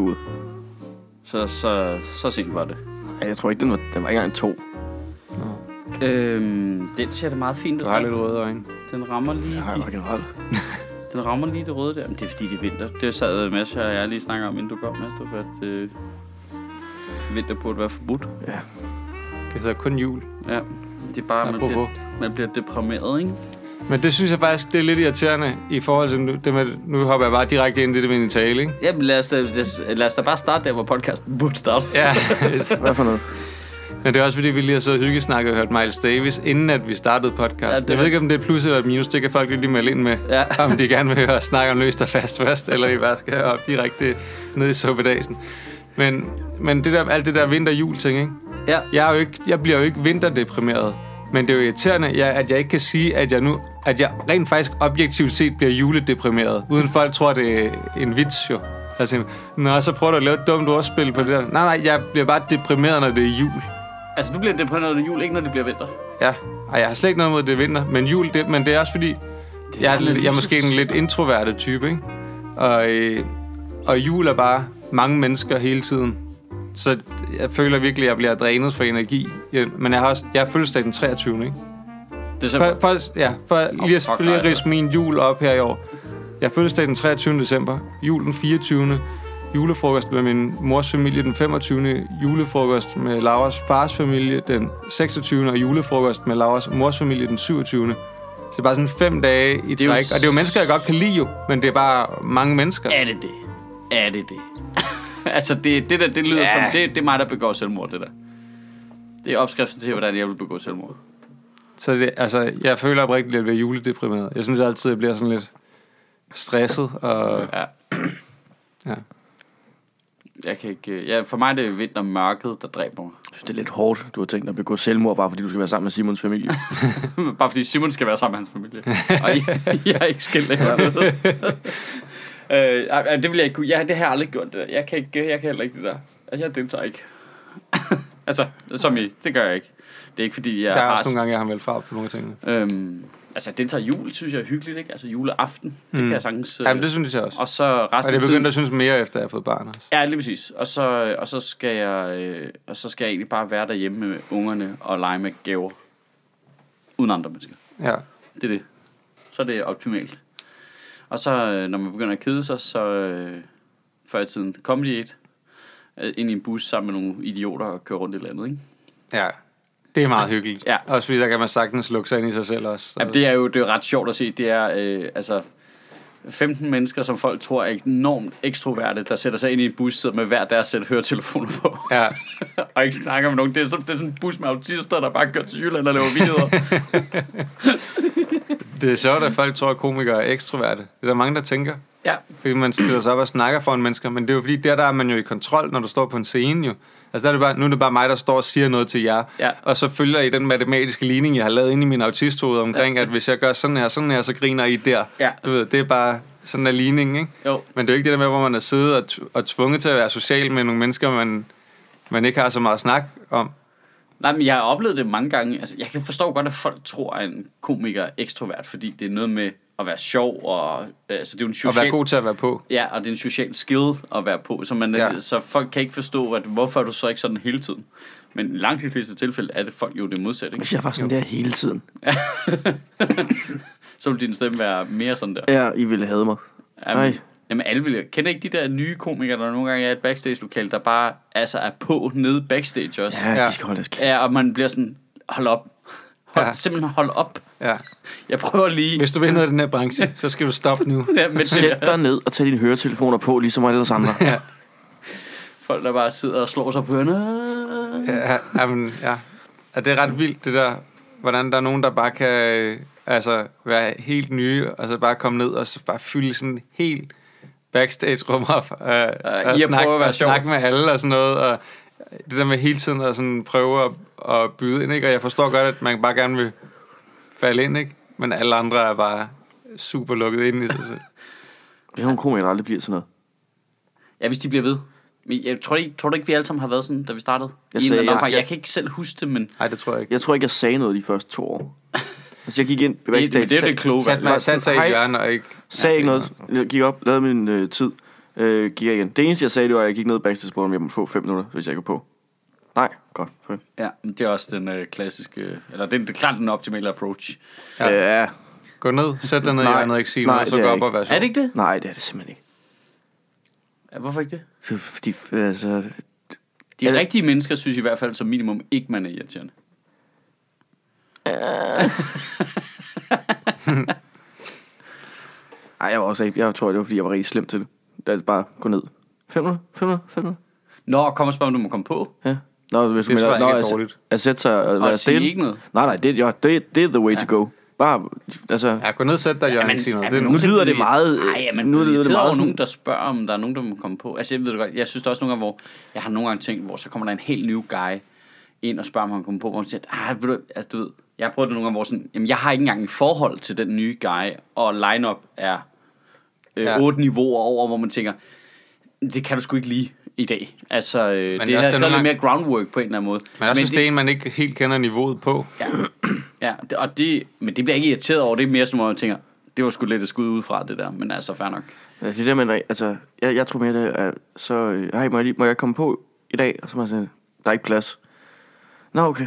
skulle ud. Så, så, så sent var det. Ja, jeg tror ikke, den var, den var ikke engang to. Øhm, den ser da meget fint ud. Du har lidt røde øjne. Den rammer lige, Det har jeg de, generelt. den rammer lige det røde der. Men det er fordi, det er vinter. Det sad Mads og jeg lige snakker om, inden du kom, Mads, for at øh, vinter burde være forbudt. Ja. Det hedder kun jul. Ja, det er bare, man Apropos. bliver, man bliver deprimeret, ikke? Men det synes jeg faktisk, det er lidt irriterende i forhold til, nu, det med, nu hopper jeg bare direkte ind i det med min tale, ikke? Jamen, lad os, da, lad, os da bare starte der, hvor podcasten burde starte. Ja, Hvad for noget? men det er også fordi, vi lige har siddet og hyggesnakket og hørt Miles Davis, inden at vi startede podcast. Ja, det jeg ved ikke, om det er plus eller minus, det kan folk lige melde ind med. Ja. Om de gerne vil høre os snakke om løst og fast først, eller vi bare skal op direkte ned i suppedagen. Men, men det der, alt det der vinter-jul ting, ikke? Ja. Jeg, er jo ikke, jeg bliver jo ikke vinterdeprimeret. Men det er jo irriterende, jeg, at jeg ikke kan sige, at jeg nu at jeg rent faktisk objektivt set bliver juledeprimeret. Uden folk tror, det er en vits jo. Altså, nå, så prøver du at lave et dumt ordspil på det der. Nej, nej, jeg bliver bare deprimeret, når det er jul. Altså, du bliver deprimeret når jul, ikke når det bliver vinter. Ja, Ej, jeg har slet ikke noget mod det er vinter, men jul, det, men det er også fordi, jeg er, lidt, jeg er måske en lidt introverte type, ikke? Og, øh, og jul er bare mange mennesker hele tiden. Så jeg føler virkelig, at jeg bliver drænet for energi. Ja, Men jeg har også, jeg har fødselsdag den 23. Ikke? Det er For, for, ja, for lige, at, for lige at ridse min jul op her i år. Jeg fødselsdag den 23. december, jul den 24. Julefrokost med min mors familie den 25. Julefrokost med Lauras fars familie den 26. Og julefrokost med Lauras mors familie den 27. Så det er bare sådan fem dage i er jo træk. Og det er jo mennesker, jeg godt kan lide jo, men det er bare mange mennesker. Er det det? Er det det? altså, det, det der, det lyder Ja. som... Det, det er mig, der begår selvmord, det der. Det er opskriften til, hvordan jeg vil begå selvmord. Så det, altså, jeg føler oprigtigt, at jeg bliver juledeprimeret. Jeg synes altid, at jeg bliver sådan lidt stresset. Og, Ja. ja. Jeg kan ikke... øh, Ja, for mig er det vintermørket, der dræber mig. Jeg synes, det er lidt hårdt, du har tænkt dig at begå selvmord, bare fordi du skal være sammen med Simons familie. Bare fordi Simon skal være sammen med hans familie. Og jeg, jeg er ikke skilt af øh, det vil jeg ikke kunne. Jeg, det har jeg aldrig gjort. Det der. Jeg kan, ikke, jeg kan heller ikke det der. Altså, Jeg deltager ikke. altså, som i, det gør jeg ikke. Det er ikke fordi, jeg Der er har... også nogle gange, jeg har meldt fra på nogle af tingene. Øhm, altså, deltager jul, synes jeg er hyggeligt, ikke? Altså, juleaften, det Mm. kan jeg sagtens... Øh, Jamen, det synes jeg også. og så Og resten det er af tiden... at synes mere, efter jeg har fået barn også. Ja, lige præcis. Og så, og så skal jeg, øh, og så skal jeg egentlig bare være derhjemme med ungerne og lege med gaver. Uden andre mennesker. Ja. Det er det. Så er det optimalt. Og så, øh, når man begynder at kede sig, så øh, før i tiden Comedy 8, øh, ind i en bus sammen med nogle idioter og køre rundt i landet, ikke? Ja. Det er meget hyggeligt. Ja. Også fordi der kan man sagtens lukke sig ind i sig selv også. Så. Jamen, det er jo det er jo ret sjovt at se. Det er øh, altså 15 mennesker, som folk tror er enormt ekstroverte, der sætter sig ind i en bus, med hver deres sæt høretelefoner på. Ja. og ikke snakker med nogen. Det er, sådan, det er sådan en bus med autister, der bare kører til Jylland og laver videoer. Det er sjovt, at folk tror, at komikere er ekstroverte. Det er der mange, der tænker. ja, Fordi man stiller sig op og snakker foran mennesker. Men det er jo fordi, der, der er man jo i kontrol, når du står på en scene jo. Altså, der er det bare, nu er det bare mig, der står og siger noget til jer. Ja. Og så følger I den matematiske ligning, jeg har lavet inde i min autisthoved omkring, at hvis jeg gør sådan her, sådan her, så griner I der. Ja. Du ved, det er bare sådan en ligning, ikke? jo. Men det er jo ikke det der med, hvor man er siddet og, og tvunget til at være social med nogle mennesker, man, man ikke har så meget snak om. Nej, men jeg har oplevet det mange gange. Altså, jeg kan forstå godt, at folk tror, at en komiker er ekstrovert, fordi det er noget med at være sjov, og altså, det er jo en Og social... være god til at være på. Ja, og det er en social skill at være på, så, man, Ja. så folk kan ikke forstå, at, hvorfor er du så ikke sådan hele tiden. Men i langt de fleste tilfælde er det folk jo det modsatte. Ikke? Hvis jeg var sådan der hele tiden. Så vil din stemme være mere sådan der. Ja, I ville have mig. Jamen, Ej. Jamen alle vil kender ikke de der nye komikere, der nogle gange er i et backstage-lokale, der bare altså, er på nede backstage også. Ja, de skal holde deres kæft. Ja, og man bliver sådan, hold op. Hold, Ja. Simpelthen hold op. Ja. Jeg prøver lige... Hvis du vil noget i den her branche, så skal du stoppe nu. Ja, med det Sæt der. dig ned og tag dine høretelefoner på, ligesom alle os andre. Ja. Folk, der bare sidder og slår sig på ørerne. Ja, jamen, ja. ja. Det er ret vildt, det der, hvordan der er nogen, der bare kan øh, altså, være helt nye, og så bare komme ned og så bare fylde sådan helt backstage-rum op, øh, og, I og sjov. snakke med alle og sådan noget, og det der med hele tiden at sådan prøve at, at byde ind, ikke? og jeg forstår godt, at man bare gerne vil falde ind, ikke? men alle andre er bare super lukket ind i sig selv. Det er nogle komikere, der aldrig bliver sådan noget. Ja, hvis de bliver ved. Men jeg tror ikke, tror du ikke, vi alle sammen har været sådan, da vi startede? Jeg I en sagde- eller anden jeg- jeg- jeg kan ikke selv huske det, men Nej, det tror jeg ikke. Jeg tror ikke, jeg sagde noget de første to år. Altså, jeg gik ind det, backstage, det, det er det kloge Sat valg. mig sat sig i et Hej. hjørne og ikke... sagde ikke noget, jeg gik op, lavede min øh, tid, Øh, gik jeg igen. Det eneste, jeg sagde, det var, at jeg gik ned backstage og om jeg måtte få 5 minutter, hvis jeg ikke var på. Nej, godt. Ja, men det er også den øh, klassiske, eller det, det er klart den optimale approach. Ja. Ja. Gå ned, sæt dig ned i Nej, hjørnet og ikke sige noget, så gå op ikke. og vær sjov. Er det ikke det? Nej, det er det simpelthen ikke. Ja, hvorfor ikke det? Så, fordi, altså, De rigtige mennesker synes i hvert fald som minimum ikke, man er irriterende. ej, jeg var også jeg tror, det var, fordi jeg var rigtig slem til det. Det er bare gå ned. 5 minutter, 5 minutter, 5 minutter. Nå, kom og spørg, om du må komme på. Ja. Nå, hvis Det tror mener, jeg ikke er dårligt. at sætte sig og være Og sige stille. ikke noget. Nej, nej, det, ja, det, det er the way Ja. to go. Bare, altså, Ja, gå ned, sæt dig og ikke sige noget. Det er nu lyder det meget- Nej, men nu nu lyder det det meget over sådan- nogen, der spørger, om der er nogen, der må komme på. Altså, jeg ved det godt. Jeg synes der også nogle gange, hvor... Jeg har nogle gange tænkt, hvor så kommer der en helt ny guy ind og spørger, om han kommer på, hvor man siger, ah, ved du, altså, du ved, jeg har prøvet det nogle gange, hvor sådan, jamen, jeg har ikke engang en forhold til den nye guy, og line-up er øh, Ja. otte niveauer over, hvor man tænker, det kan du sgu ikke lige i dag. Altså, øh, det, også, er, der er er lidt mere groundwork på en eller anden måde. Men også hvis det, det er en, man ikke helt kender niveauet på. Ja, ja det, og det, men det bliver ikke irriteret over. Det er mere sådan, hvor man tænker, det var sgu lidt et skud ud fra det der, men altså, fair nok. Ja, det er det, man, altså, jeg, jeg tror mere, det er, så, øh, hej, må jeg, lige, må jeg komme på i dag? Og så må jeg sige, der er ikke plads. Nå, okay.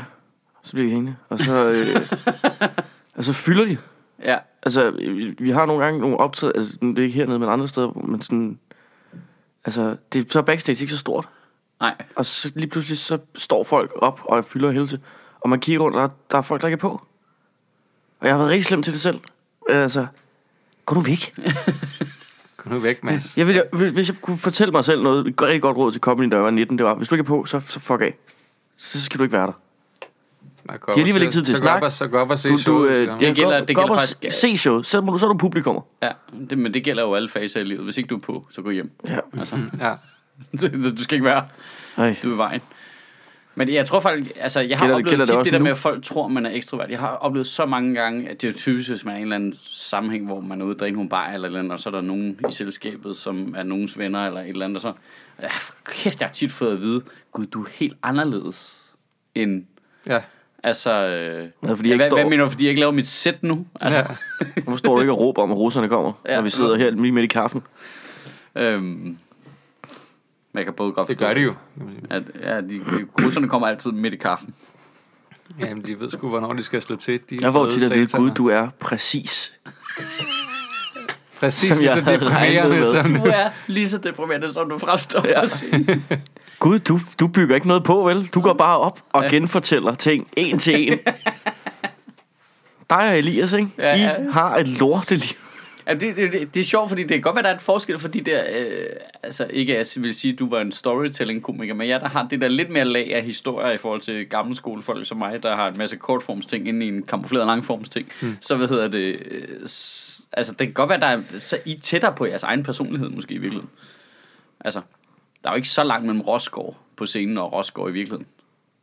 Så bliver de hængende. Og så, øh, og så fylder de. Ja, Altså, vi, vi har nogle gange nogle optræd, altså, nu er det ikke hernede, men andre steder, hvor man sådan, altså, det, så er backstage ikke så stort. nej. Og så lige pludselig, så står folk op og fylder hele til. Og man kigger rundt, og der, der er folk, der ikke er på. Og jeg har været rigtig slem til det selv. Altså, gå nu væk. Gå nu væk, Mads. Jeg vil, hvis- hvis jeg kunne fortælle mig selv noget, et rigtig godt råd til comedy, da jeg var 19, det var, hvis du ikke er på, så, så fuck af. Så skal du ikke være der. Nej, gå De har alligevel ikke tid til så at snakke. Så gå op og se Du, du, showet, øh, ja, Det gælder- det gælder op og faktisk- se show, så, må du, så er du publikummer. Ja, det, men det gælder jo alle faser i livet. Hvis ikke du er på, så gå hjem. Ja. Altså, Ja. du skal ikke være, Ej. du er vejen. Men jeg tror faktisk, altså jeg har Gælder det- oplevet gælder det tit også det der nu? med, at folk tror, man er ekstrovert. Jeg har oplevet så mange gange, at det er jo typisk, hvis man er i en eller anden sammenhæng, hvor man er ude og drikke nogle bajer eller et eller andet, og så er der nogen i selskabet, som er nogens venner eller et eller andet, og så, ja, for kæft, jeg har tit fået at vide, gud, du er helt anderledes end, Ja. Altså, øh, Ja, fordi jeg ikke hvad, står, hvad mener du, fordi jeg ikke laver mit sæt nu? Altså, ja. hvorfor står du ikke og råber om, at russerne kommer, Ja. når vi sidder her lige midt i kaffen? Øhm, men jeg kan både godt Det forstå, gør de jo. At, ja, de, de, russerne kommer altid midt i kaffen. Jamen, de ved sgu, hvornår de skal slå til. De Jeg får tit at vide. Gud, du er præcis. Præcis som jeg lige så deprimerende med. som... Du er lige så deprimerende, som du fremstår Ja. scenen. Gud, du, du bygger ikke noget på, vel? Du går bare op og genfortæller ting en til en. Dig og Elias, ikke? Ja, I ja. har et lorteliv. Ja, det, det, det, det er sjovt, fordi det kan godt være, der er en forskel, fordi der, øh, altså ikke at jeg vil sige, at du var en storytelling-komiker, men jeg der har det der lidt mere lag af historier i forhold til gamle skolefolk som mig, der har en masse kortforms ting inde i en kamufleret langforms ting. Mm. Så hvad hedder det, øh, altså det kan godt være, der er, så I er tættere på jeres egen personlighed måske i virkeligheden. Altså, der er jo ikke så langt mellem Rosgaard på scenen og Rosgaard i virkeligheden.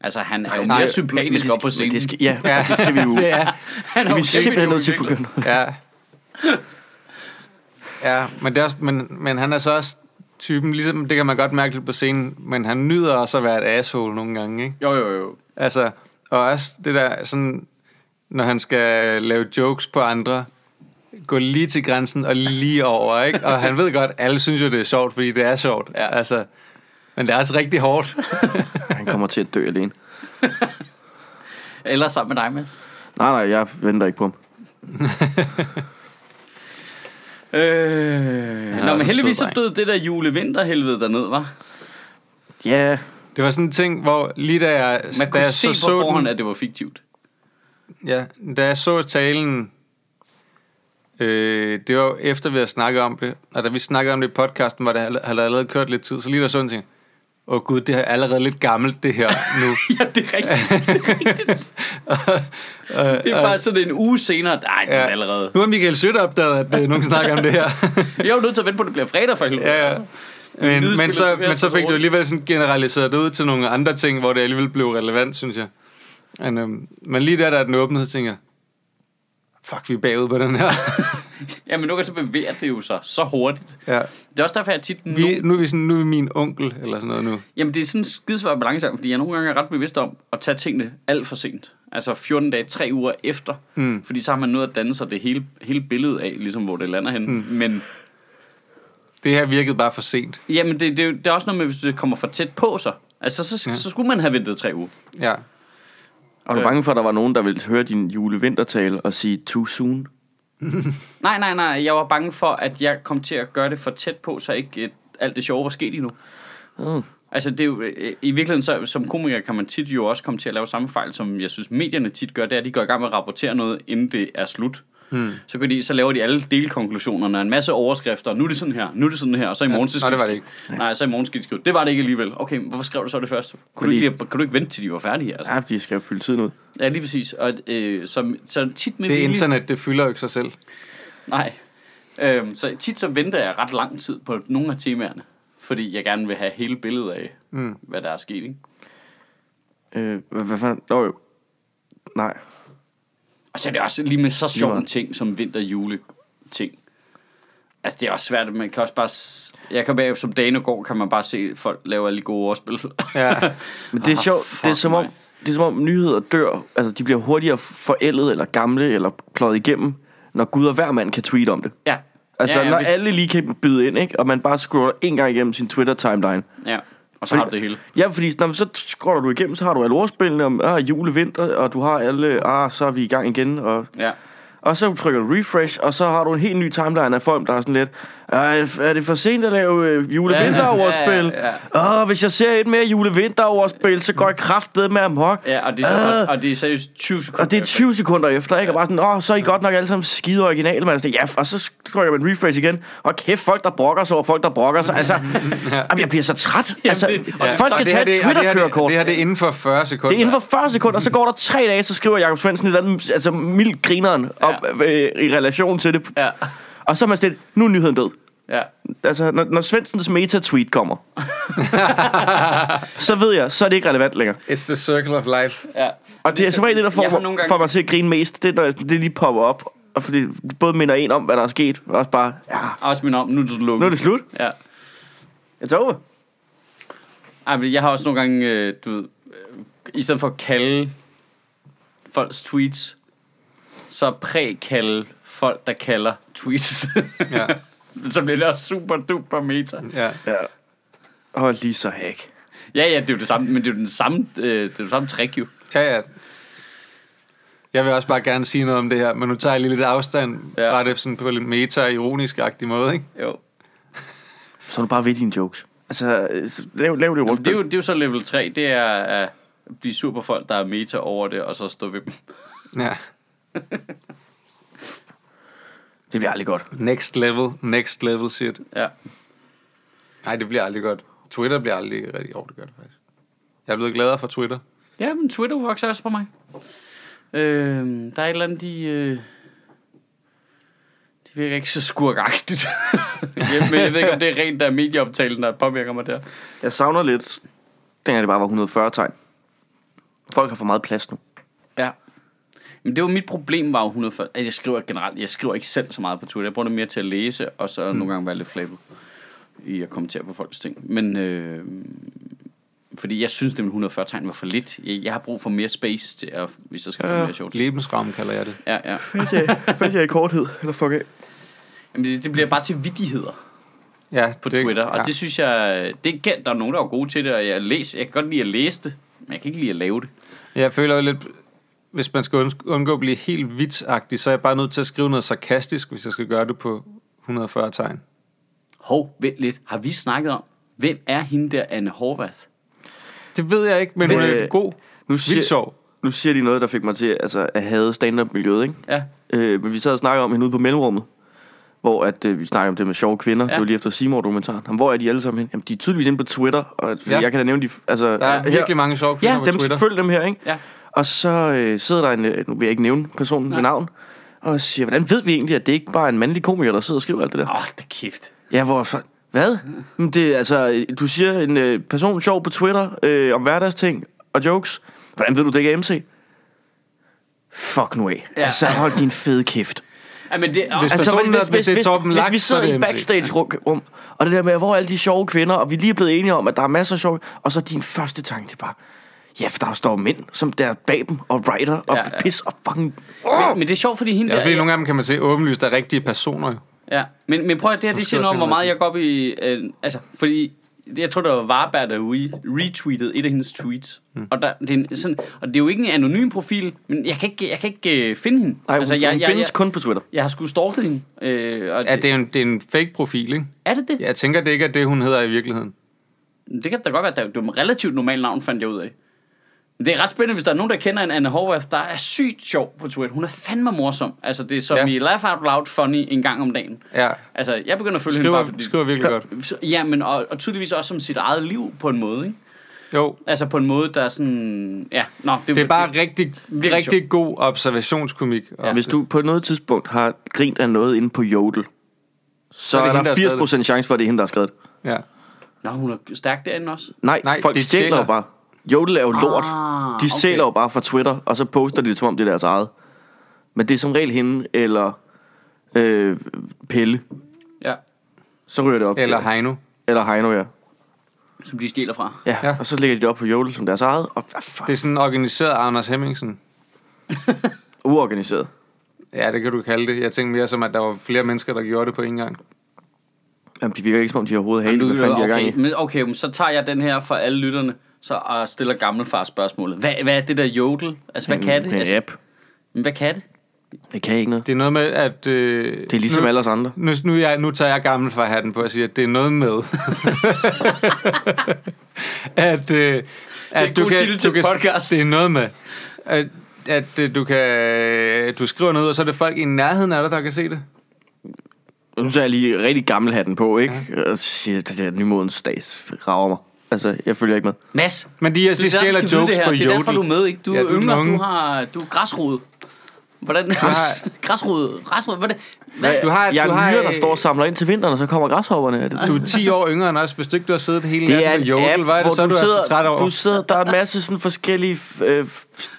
Altså, han er jo nej, mere sympatisk op på scenen. Det skal, ja, Ja. det skal vi jo. Det er, han Vi er simpelthen nødt til at noget. ja. Ja, men, det er også, men, men han er så også typen, ligesom det kan man godt mærke lidt på scenen, men han nyder også at være et asshole nogle gange, ikke? Jo, jo, jo. Altså, og også det der sådan, når han skal lave jokes på andre, gå lige til grænsen og lige over, ikke? Og han ved godt, alle synes jo, det er sjovt, fordi det er sjovt. Ja. Altså, men det er også rigtig hårdt. Han kommer til at dø alene. Eller sammen med dig, Mads. Nej, nej, jeg venter ikke på ham. Øh, er nå, men en heldigvis så døde det der julevinterhelvede derned, var. Ja, Det var sådan en ting, hvor lige da jeg, Man da kunne jeg se på så, så forhånd, den, at det var fiktivt. ja, da jeg så talen, øh, det var efter vi havde snakket om det, og da vi snakkede om det i podcasten, var det havde allerede kørt lidt tid, så lige der sådan ting, åh oh, gud, det er allerede lidt gammelt det her nu. ja, det er rigtigt. Det er, rigtigt. det er bare sådan en uge senere. Nej, det er Ja. allerede. Nu har Michael Sødt opdaget, at øh, nogen snakker om det her. Jeg er jo nødt til at vente på, at det bliver fredag for helvede. ja, ja. altså. Men, men, så, men så fik du alligevel sådan generaliseret det ud til nogle andre ting, hvor det alligevel blev relevant, synes jeg. Men, øhm, men lige der, da den åbnede, så tænker jeg, fuck, vi er bagud på den her. Ja, men nu kan så bevæge det jo sig så hurtigt. ja. Det er også derfor, jeg tit... vi, nu, nu, er vi sådan, nu er vi min onkel, eller sådan noget nu. jamen, det er sådan en skidesvær balancegang, fordi jeg nogle gange er ret bevidst om at tage tingene alt for sent. Altså 14 dage, 3 uger efter. Mm. Fordi så har man nået at danne sig det hele, hele billedet af, ligesom hvor det lander hen. Mm. Men Det her virkede bare for sent. Jamen, det, det, det er også noget med, hvis det kommer for tæt på sig. Altså, så, ja. så skulle man have ventet tre uger. Ja. Og du er bange for, at der var nogen, der ville høre din julevintertale og sige too soon? Nej, nej, nej. Jeg var bange for, at jeg kom til at gøre det for tæt på, så ikke et, alt det sjove var sket endnu. Mm. Altså, det er jo, øh, i virkeligheden, så, som komiker kan man tit jo også komme til at lave samme fejl, som jeg synes, medierne tit gør, det er, at de går i gang med at rapportere noget, inden det er slut. Hmm. Så, kan de, så laver de alle delkonklusionerne og en masse overskrifter. Nu er det sådan her, nu er det sådan her, og så i morgen... Ja, så nej, det var de det skrive- Nej, så i morgen skal de skrive. Det var det ikke alligevel. Okay, hvorfor skrev du så det først? Kunne, du Fordi- ikke, lige- kan du ikke vente, til de var færdige? Altså? Ja, fordi skal jo fylde tiden ud. Ja, lige præcis. Og, øh, så, så tit med Det vilje- internet, det fylder jo ikke sig selv. Nej. Øhm, så tit så venter jeg ret lang tid på nogle af temaerne. Fordi jeg gerne vil have hele billedet af, mm. hvad der er sket. Ikke? Øh, hvad, hvad fanden? Nå jo. Nej. Og så er det også lige med så sjov en ting som vinter jule ting. Altså det er også svært, man kan også bare... Jeg kan bare, som dagen går, kan man bare se folk lave alle de gode ordspil. Ja. Men det er Ah, sjovt. Det er som om, det er som om nyheder dør. Altså, de bliver hurtigere forældet, eller gamle, eller pløjet igennem, når Gud og hver mand kan tweete om det. ja. Altså, ja, ja, ja, når hvis- alle lige kan byde ind, ikke? Og man bare scroller en gang igennem sin Twitter-timeline. Ja, og så Fordi- har du det hele. Ja, fordi når så scroller du igennem, så har du alle ordspillene om ah, jule, vinter, og du har alle, ah, så er vi i gang igen, og Ja. Og så trykker du refresh, og så har du en helt ny timeline af folk, der er sådan lidt, "Ej, er det for sent at lave øh, julevinteroverspil? Ja, ja, ja. Åh, hvis jeg ser et mere julevinteroverspil, så går jeg kraftet med amok. Ja, og det er, så, Ah. og, og det er seriøst 20 sekunder. Og det er efter. 20 sekunder efter, ikke? Og bare sådan, åh, så er I godt nok alle sammen skide originale, man. Ja, og så trykker man refresh igen. Og kæft, folk, der brokker sig over folk, der brokker sig. Altså, jamen, jeg bliver så træt. Altså, det- folk Og skal tage et det, og det her, det, Twitter-kørekort. det her det er inden for 40 sekunder. Det er inden for 40 sekunder, så går der tre dage, så skriver Jacob Svendsen et eller andet, altså mildt grineren op, øh, i relation til det. Ja, Og så er man sådan lidt, nu er nyheden død. Ja. Altså, når, når Svendsens meta-tweet kommer, så ved jeg, så er det ikke relevant længere. It's the circle of life. ja. Og det er som regel det, der får, mig, gange- får mig til at grine mest. Det er, når jeg- det lige popper op. Og fordi det både minder en om, hvad der er sket, og også bare, ja, Også min om, nu er det lukket. nu er det slut. Ja. It's over. Ej, men jeg har også nogle gange, øh, du ved, øh, i stedet for at kalde folks tweets, så prækalde folk, der kalder tweets. Ja. så bliver det også super duper meta. Ja. Ja. Hold lige så hack. Ja, ja, det er jo det samme, men det er jo den samme, øh, det er jo det samme trick jo. ja, ja. Jeg vil også bare gerne sige noget om det her, men nu tager jeg lige lidt afstand Ja. fra det sådan på en meta-ironisk-agtig måde, ikke? Jo. Så er du bare ved dine jokes. Altså, øh, lav, lav det Jamen, rundt. det, er jo, det er jo så level 3, det er at blive sur på folk, der er meta over det, og så stå ved dem. Ja. Det bliver aldrig godt. Next level, next level shit. Ja. Nej, det bliver aldrig godt. Twitter bliver aldrig rigtig... Jo, det gør det faktisk. Jeg er blevet gladere for Twitter. Ja, men Twitter vokser også på mig. Øh, der er et eller andet, de... Øh, de virker ikke så skurkagtigt. ja, men jeg ved ikke, om det er rent der medieoptalen, der påvirker mig der. Jeg savner lidt, dengang det bare var 140 tegn. Folk har for meget plads nu. Men det var mit problem, var jo 140. At jeg skriver generelt, jeg skriver ikke selv så meget på Twitter. Jeg bruger det mere til at læse, og så mm. nogle gange være lidt flabet i at kommentere på folks ting. Men øh, fordi jeg synes, det med 140 tegn var for lidt. Jeg, jeg har brug for mere space til at, hvis jeg skal få Ja. mere sjovt. Lebensraum kalder jeg det. Ja, ja. Fandt jeg, fandt jeg i korthed, eller fuck af. Jamen, det, det bliver bare til vittigheder Ja, på det, Twitter, og ja. det synes jeg, det er kendt, der er nogen, der er gode til det, og jeg, læser, jeg kan godt lide at læse det, men jeg kan ikke lide at lave det. Jeg føler jo lidt, hvis man skal und- undgå at blive helt vitsagtig, så er jeg bare nødt til at skrive noget sarkastisk, hvis jeg skal gøre det på 140 tegn. Hov, vent lidt. Har vi snakket om, hvem er hende der, Anne Horvath? Det ved jeg ikke, men hun Øh, er god. Nu Vildt siger, sjov. nu siger de noget, der fik mig til altså, at have stand-up-miljøet, ikke? Ja, Øh, men vi sad og snakkede om hende ude på mellemrummet, hvor at, øh, vi snakker om det med sjove kvinder. Ja. Det var lige efter Seymour-dokumentaren. Jamen, hvor er de alle sammen hen? Jamen, de er tydeligvis inde på Twitter, og fordi ja. jeg kan da nævne de... Altså, Der er her, virkelig mange sjove kvinder Ja, på dem, Twitter. følg dem her, ikke? ja. Og så øh, sidder der en, øh, nu vil jeg ikke nævne personen Nej. ved navn, og siger, hvordan ved vi egentlig, at det ikke bare er en mandlig komiker, der sidder og skriver alt det der? Åh, oh, det kæft. Ja, hvor... Hvad? Men det er altså... Du siger en øh, person sjov på Twitter øh, om hverdagsting og jokes. Hvordan ved du, det ikke er MC? Fuck nu af. Ja. Altså, hold din fede kæft. Ja, men det, Hvis altså, personen er- hvis det er Torben hvis, vi så er sidder i backstage-rum, og det der med, hvor er alle de sjove kvinder, og vi er lige blevet enige om, at der er masser af sjove, og så din første tanke, det er bare, ja, for der står mænd, som der er bag dem, og writer, og Ja, ja, ja. ja. pis, og fucking... men, men det er sjovt, fordi hende Ja, der... fordi nogle af dem kan man se åbenlyst er rigtige personer. jo. Ja, men, men prøv at det her, det siger noget om, hvor meget jeg går op i... Øh, altså, fordi jeg tror, det var Varberg, der re- retweetede et af hendes tweets. Mm. Og, der, det er en, sådan, og det er jo ikke en anonym profil, men jeg kan ikke, jeg kan ikke øh, finde hende. Nej, altså, jeg, hun jeg, findes jeg, kun på Twitter. jeg har sgu stalket hende. Øh, og Ja, det er en, det er en fake profil, ikke? er det det? Jeg tænker, det ikke er det, hun hedder i virkeligheden. Det kan da godt være, at det er et relativt normalt navn, fandt jeg ud af. Det er ret spændende, hvis der er nogen, der kender en Anne Horvath, der er sygt sjov på Twitter. Hun er fandme morsom. Altså, det er som Ja. i laugh out loud funny en gang om dagen. Ja, Altså, jeg begynder at følge hende skriver, bare fordi... skriver virkelig godt. Så- Ja, men og, og tydeligvis også som sit eget liv på en måde, ikke? Jo, Altså på en måde, der er sådan... Ja, nå, det er bare rigtig, virkelig rigtig god observationskomik. Ja. Hvis du på noget tidspunkt har grint af noget inde på Jodel, så er det er, hende, der der har skrevet 80% chance for, at det er hende, der har skrevet det. Ja. Nå, hun er stærk derinde også. Nej, Nej, folk de stjæler stjæler. bare. Jodel er jo lort. Ah, De okay. stjæler jo bare fra Twitter, og så poster de det, som om det er deres eget. Men det er som regel hende, eller øh, Pelle. Ja, Så ryger det op. Eller. Heino. Eller Heino, ja. som de stjæler fra. ja. Ja. Og så lægger de det op på Jodel som deres eget, og hvad fuck, Det er sådan organiseret Anders Hemmingsen. uorganiseret. Ja, det kan du kalde det. Jeg tænkte mere som, at der var flere mennesker, der gjorde det på en gang. Jamen, de virker ikke, som om de har Men hvad fanden de har gang okay, i. men, okay, men så tager jeg den her for alle lytterne, så og stiller gammelfar spørgsmålet. Hvad, hvad er det der jodel? Altså, hvad kan det? En Altså, app. men hvad kan det? Det kan ikke noget. Det er noget med, at... Øh, Det er ligesom nu, alle os andre. Nu, nu, jeg, nu tager jeg gammel fra hatten på og siger, at det er noget med, at, øh, at en god titel til podcast. Det er noget med, at, at øh, du kan, du skriver noget, og så er det folk i nærheden af dig, der kan se det. Nu tager jeg lige rigtig gammel hatten på, ikke? Ja. Og siger, det der nymodens stads rager mig. Altså, jeg følger ikke med. Mads, Men de, det er de der, stjæler jokes det på Det er derfor, du er Jodel. med, ikke? Du Ja, er du er yngre, den du, har, du er græsrod. Hvordan? har- Græsrod. Græsrod. Hvordan? Hvad? Du har, Jeg du er har, myre, der øh, står og samler ind til vinteren, og så kommer græshopperne. Er det, Du er 10 år yngre end os. Hvis du ikke du har siddet hele det er natten en med Jodel, app, hvad er det så, du, du er sidder, så træt over? du sidder, der er en masse sådan forskellige øh,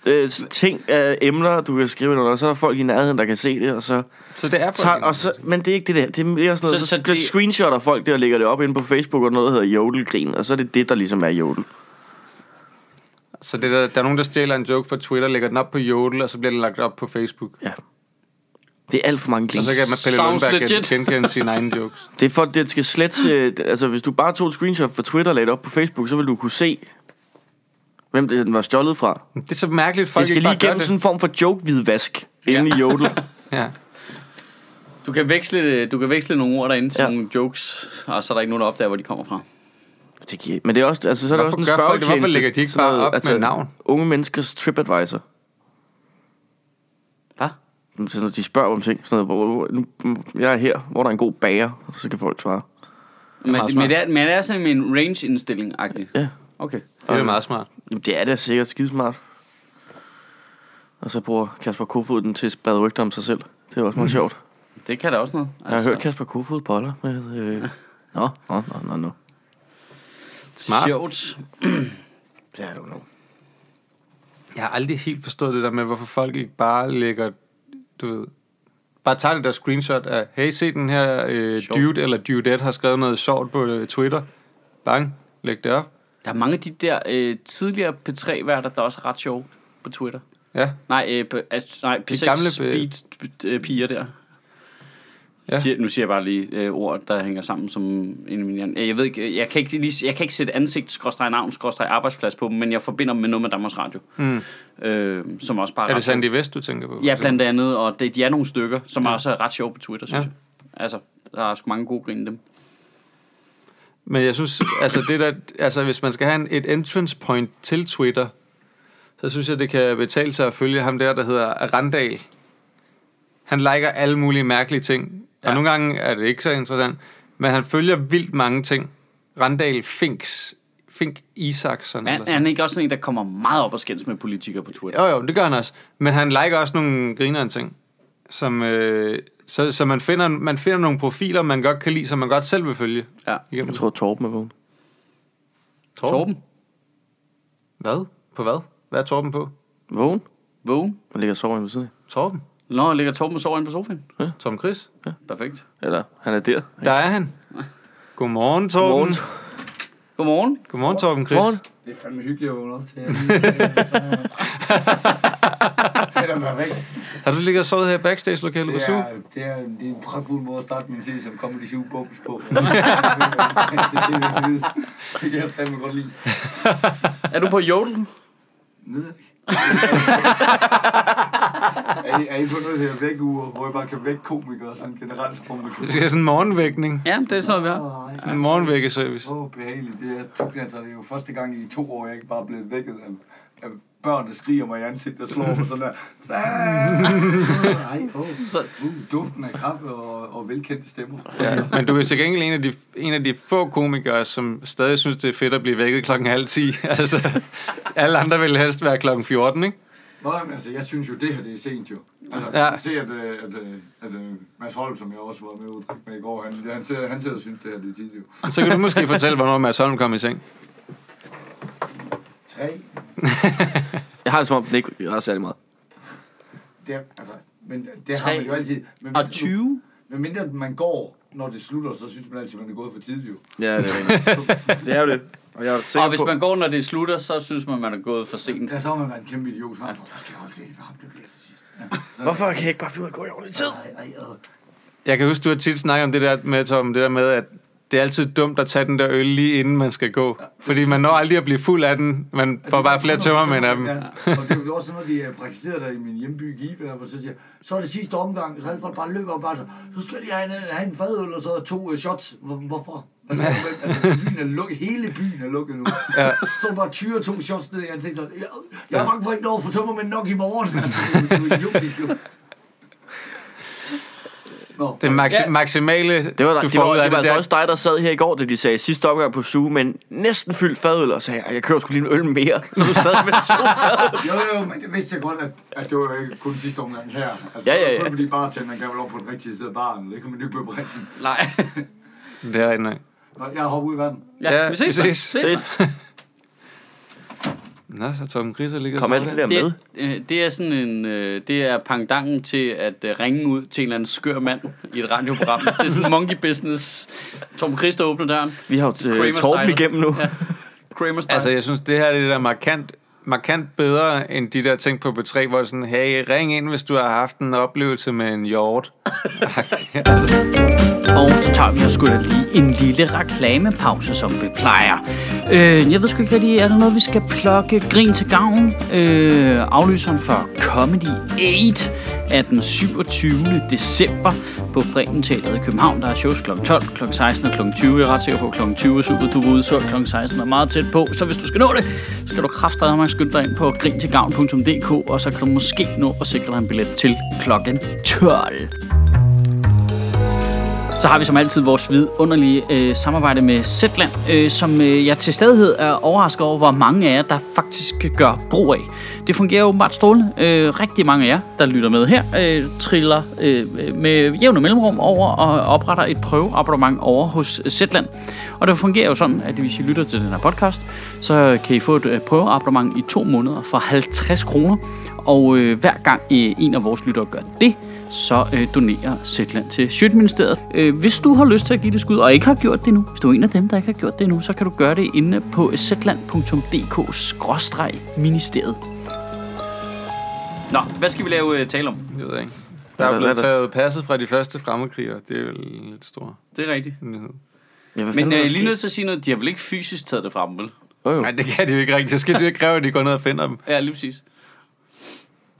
øh, ting, øh, emner, du kan skrive under, og så er der folk i nærheden, der kan se det, og så Så det er tager, og så, men det er ikke det der, det er mere sådan noget, Så- så, så så, det- screenshotter folk der og lægger det op inde på Facebook, og noget, der hedder Jodelgrin, og så er det det, der ligesom er Jodel. Så det der, der er nogen, der stjæler en joke fra Twitter, lægger den op på Jodel, og så bliver den lagt op på Facebook. Ja. Det er alt for mange Og grin. så kan man Pelle Sounds Lundberg legit. gen- genkende sine egne jokes. Det er for, at det skal slet... øh, Altså, hvis du bare tog et screenshot fra Twitter og lagde det op på Facebook, så vil du kunne se, hvem det, den var stjålet fra. Det er så mærkeligt, folk Det skal ikke lige bare gør igennem det. sådan en form for joke-hvidvask inde i Jodel. Ja. Du kan, veksle, du kan veksle nogle ord derinde til Ja. ja. nogle jokes, og så er der ikke nogen, der opdager, hvor de kommer fra. Det giver, men det er også, altså, så er der Hvorfor også en gør folk det? spørgetjeneste. Hvorfor lægger de ikke sådan bare op med navn? Unge menneskers TripAdvisor. Hvad? Så når de spørger om ting, sådan noget, hvor, hvor, nu, jeg er her, hvor der er en god bager, og så kan folk svare. Men, men, det er, men det er sådan en range-indstilling-agtig. Ja. Okay. Det er meget smart. Jamen, det er da sikkert skidesmart. Og så bruger Kasper Kofod den til at sprede rygter om sig selv. Det er også meget sjovt. Det kan da også noget. Jeg har hørt Kasper Kofod boller med... Øh... Nå, nå, nå, nå, nå. Smart. Sjovt. Det er du nu. Jeg har aldrig helt forstået det der med, hvorfor folk ikke bare lægger, du ved, bare tager det der screenshot af, hey, se den her øh, Sjovt. dude eller dudette har skrevet noget sjovt på øh, Twitter. Bang, læg det op. Der er mange af de der øh, tidligere P3-værter, der også er ret sjove på Twitter. Ja, Nej, øh, altså, nej P6 gamle, gamle, øh, speed øh, piger der. Ja. Siger, nu siger jeg bare lige øh, ord, der hænger sammen som en. Øh, Jeg ved ikke, jeg kan ikke, lige, jeg kan ikke sætte ansigt, skråstrej navn, skråstrej arbejdsplads på dem, men jeg forbinder dem med noget med Danmarks Radio. Mm. Øh, som også bare er det Sandy Vest, du tænker på? Ja, blandt andet, og det, de er nogle stykker, som Ja. også er ret sjove på Twitter, synes Ja. jeg. Altså, der er sgu mange gode grin dem. Men jeg synes, altså, det der, altså hvis man skal have en, et entrance point til Twitter, så synes jeg, det kan betale sig at følge ham der, der hedder Randal. Han liker alle mulige mærkelige ting. Ja. Og nogle gange er det ikke så interessant, men han følger vildt mange ting. Randal Finks, Fink Isaksson. Er, eller er han ikke også sådan en, der kommer meget op og skændes med politikere på Twitter? Jo, jo, det gør han også. Men han liker også nogle grineren ting. Som, øh, så, så man, finder, man finder nogle profiler, man godt kan lide, som man godt selv vil følge. Ja. Igennem. Jeg tror, Torben er vågen. Torben? Hvad? På hvad? Hvad er Torben på? Vågen? Vågen? Han ligger og sover ved siden af. Torben? Nå, ligger Torben og sover inde på sofaen? Torben Chris? Perfekt. Eller, han er der. Der er han. Godmorgen, Torben. Godmorgen. Godmorgen. Godmorgen, Torben Chris. Godmorgen. Det er fandme hyggeligt at vågne op til. Sætter mig væk. Har du ligget og sovet her i backstage-lokalet på Det SU? er, det, er, det er en pragtfuld måde at starte min tid som Comedy Zoo Bums på. det, det, det, det, det kan jeg fandme godt lide. Er du på jodel? Nede. er, I, er I på noget her vækkeuger, hvor jeg bare kan vække komikere sådan generelt på mig? Det skal have sådan en morgenvækning. Ja, det er sådan, vi har. En morgenvækkeservice. Åh, behageligt. Det er, altså, det er jo første gang i to år, jeg ikke bare er blevet vækket af, af børn, der skriger mig i ansigtet og slår mig sådan der. Ej, oh. Så, uh, duften af kaffe og, og velkendte stemmer. Ja, men du er til gengæld en af, de, en af de få komikere, som stadig synes, det er fedt at blive vækket klokken halv 10. Altså, alle andre vil helst være klokken 14, ikke? Nå, men altså, jeg synes jo, det her det er sent jo. Altså, Ja. jeg kan se, at, øh, at, øh, at, at Mads Holm, som jeg også var med ude med i går, han, han, sidder, han sidder og synes, det her det er tidligt jo. Så kan du måske fortælle, hvornår Mads Holm kom i seng. Tre. Jeg har det som om, den ikke gør særlig meget. Det er, altså, men det har Tre. man jo altid. Men og 20? Men mindre man går, når det slutter, så synes man altid, man er gået for tidligt jo. Ja, det er rigtigt. det er jo det. Og jeg er sikker Og hvis på, man går, når det slutter, så synes man, man er gået for sent. Der så har man været en kæmpe idiot. Så, hvorfor skal jeg holde det? Ham, det bliver til sidst. Ja. Så, Hvorfor kan jeg ikke bare finde ud af at gå i ordentlig tid? Ej, ej, ej. Jeg kan huske, du har tit snakket om det der med, Tom, det der med, at det er altid dumt at tage den der øl lige inden man skal gå. Fordi man når aldrig at blive fuld af den. Man får bare flere tømmermænd af dem. Ja. Og det er jo også sådan, når de er praktiseret der i min hjemby Give, hvor så siger, så er det sidste omgang, så alle folk bare løber og bare så, så skal de have en, have en fadøl og så to uh, shots. Hvor, hvorfor? Altså, altså, byen er lukket, hele byen er lukket nu. Ja. Ja. Står bare 20 to shots ned i ansigtet. Jeg, jeg er bange for ikke at få tømmermænd nok i morgen. Altså, det er jo idiotisk jo. Nå, Det maxi- Ja. maksimale, Det var, der, du det får var, ud af det var det, altså der, også dig, der sad her i går, da de sagde sidste omgang på suge, men næsten fyldt fadøl, og sagde, "Ej, jeg kører sgu lige en øl mere. Så du stadig med to fadøl. Jo, jo, men det vidste jeg godt, at, at det var ikke kun sidste omgang her. Altså, Ja, ja, det ja. var kun fordi bartenderen gav vel op på den rigtige side af baren. Det kan man ikke blive brændt. Nej. det er rigtig nok. Nå, Jeg har hoppet ud i vandet. Ja, Ja, vi ses. vi ses. Ses. Det Nå, så Tom Grisser ligger kom alt det der der. med. Det, øh, det er sådan en, øh, det er pangdangen til at øh, ringe ud til en eller anden skør mand i et radioprogram. det er sådan monkey business. Tom Christer åbner døren. Vi har jo Torben igennem nu. Ja. Kramer style. Altså, jeg synes, det her er det der markant, markant bedre end de der ting på B3, hvor sådan, hey, ring ind, hvis du har haft en oplevelse med en hjort. Og så tager vi og sgu da lige en lille reklamepause, som vi plejer. Øh, jeg ved sgu ikke rigtig, er der noget, vi skal plukke? Grin til gavn. Øh, aflyseren for Comedy 8 er den 27. december på Bremen Teateret i København. Der er shows kl. 12, kl. 16 og kl. 20. Jeg er ret sikker på, at kl. 20 er super duper udsolgt. Kl. 16 er meget tæt på. Så hvis du skal nå det, skal du kraftedeme skynde dig ind på grintilgavn.dk, og så kan du måske nå at sikre dig en billet til kl. 12. Så har vi som altid vores vidunderlige øh, samarbejde med Zetland, øh, som øh, jeg til stadighed er overrasket over, hvor mange af jer, der faktisk gør brug af. Det fungerer åbenbart strålende. Øh, rigtig mange af jer, der lytter med her, øh, triller øh, øh med jævne mellemrum over og opretter et prøveabonnement over hos Zetland. Og det fungerer jo sådan, at hvis I lytter til den her podcast, så kan I få et øh, prøveabonnement i to måneder for 50 kroner. Og øh, hver gang øh, en af vores lyttere gør det, så øh, donerer Zetland til Sjøtministeriet. Øh, hvis du har lyst til at give det skud, og ikke har gjort det endnu, hvis du er en af dem, der ikke har gjort det endnu, så kan du gøre det inde på zetland.dk-ministeriet. Nå, hvad skal vi lave øh, tale om? Jeg ved ikke. Der er blevet taget passet fra de første fremmedkrigere. Det er vel lidt stor Det er rigtigt. nyhed. Ja, hvad Men er øh, lige nødt til at sige noget, de har vel ikke fysisk taget det fra dem, vel? Jo, jo. Nej, det kan de jo ikke rigtigt. Så skal de jo ikke kræve, at de går ned og finder dem. Ja, lige præcis.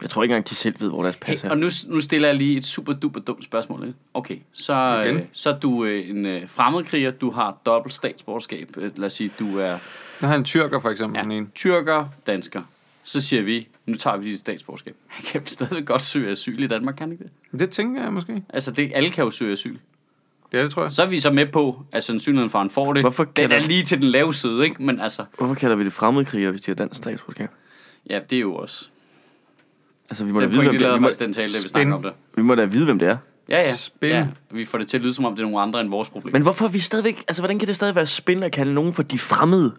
Jeg tror ikke engang, de selv ved, hvor deres Hey, pas er. og nu, nu stiller jeg lige et super duper dumt spørgsmål. ikke? Okay, så, Igen? øh, så er du øh, en øh, fremmedkriger, du har dobbelt statsborgerskab. Øh, Lad os sige, du er Der har en tyrker, for eksempel, ja. ene. tyrker, dansker. Så siger vi, nu tager vi dit statsborgerskab. Han kan stadig godt søge asyl i Danmark, kan han ikke det? Det tænker jeg måske. Altså, det, alle kan jo søge asyl. Ja, det tror jeg. Så er vi så med på, at sandsynligheden for, at han får det, Hvorfor den er lige til den lave side, ikke? Men altså, Hvorfor kalder vi det fremmedkrigere, hvis de har dansk statsborgerskab? ja, det er jo også... Altså, vi må, da Den vide, hvem det er. Vi, må, den tale, da vi snakker om det. vi må da vide, hvem det er. Ja, ja. Spin. ja. Vi får det til at lyde, som om det er nogle andre end vores problem. Men hvorfor er vi stadigvæk... Altså, hvordan kan det stadig være spændende at kalde nogen for de fremmede?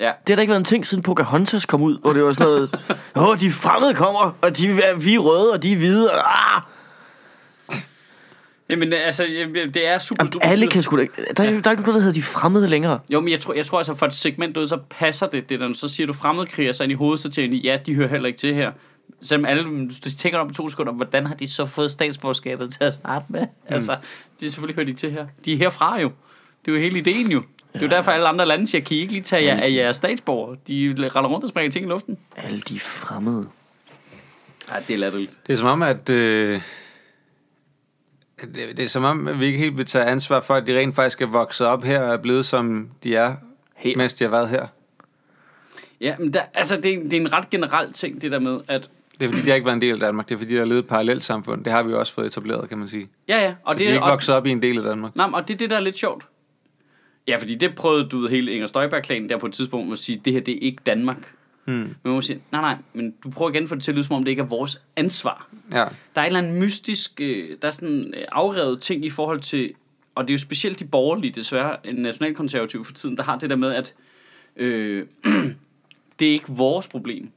ja. Det har da ikke været en ting, siden Pocahontas kom ud, hvor det var sådan noget... Åh, de fremmede kommer, og de er, vi er røde, og de er hvide, og... Ah! Jamen, altså, det er super Jamen, duper alle kan sgu da... ikke- Der er, der er ikke noget, der hedder de fremmede længere. Jo, men jeg tror, jeg tror altså, for et segment ud, så passer det, det der, så siger du fremmedkriger, så ind i hovedet, så tænker de, ja, de hører heller ikke til her. Selvom alle, hvis du tænker om på to sekunder, hvordan har de så fået statsborgerskabet til at starte med? Mm. Altså, de er selvfølgelig hørt de til her. De er herfra jo. Det er jo hele ideen jo. Det er jo derfor, alle andre lande siger, kan I ikke lige tage jer af jeres statsborger? De render rundt og springer ting i luften. Alle de fremmede. Ja, det er latterligt. Det er som om, at... Øh, det, det er som om, at vi ikke helt vil tage ansvar for, at de rent faktisk er vokset op her og er blevet, som de er, Her. mens de har været her. Ja, men der, altså, det er, det er en ret generel ting, det der med, at... Det er fordi, de har ikke været en del af Danmark. Det er fordi, de har levet et parallelt samfund. Det har vi jo også fået etableret, kan man sige. Ja, ja. Og så det, de er ikke og, vokset op i en del af Danmark. Nej, og det er det, der er lidt sjovt. Ja, fordi det prøvede du hele Inger Støjberg-klanen der på et tidspunkt at sige, det her det er ikke Danmark. Hmm. Men man må sige, nej, nej, men du prøver igen få det til at lyde, som om det ikke er vores ansvar. Ja. Der er et eller andet mystisk, øh, der er sådan øh, afrevet ting i forhold til, og det er jo specielt de borgerlige, desværre, en nationalkonservativ for tiden, der har det der med, at øh, det er ikke vores problem.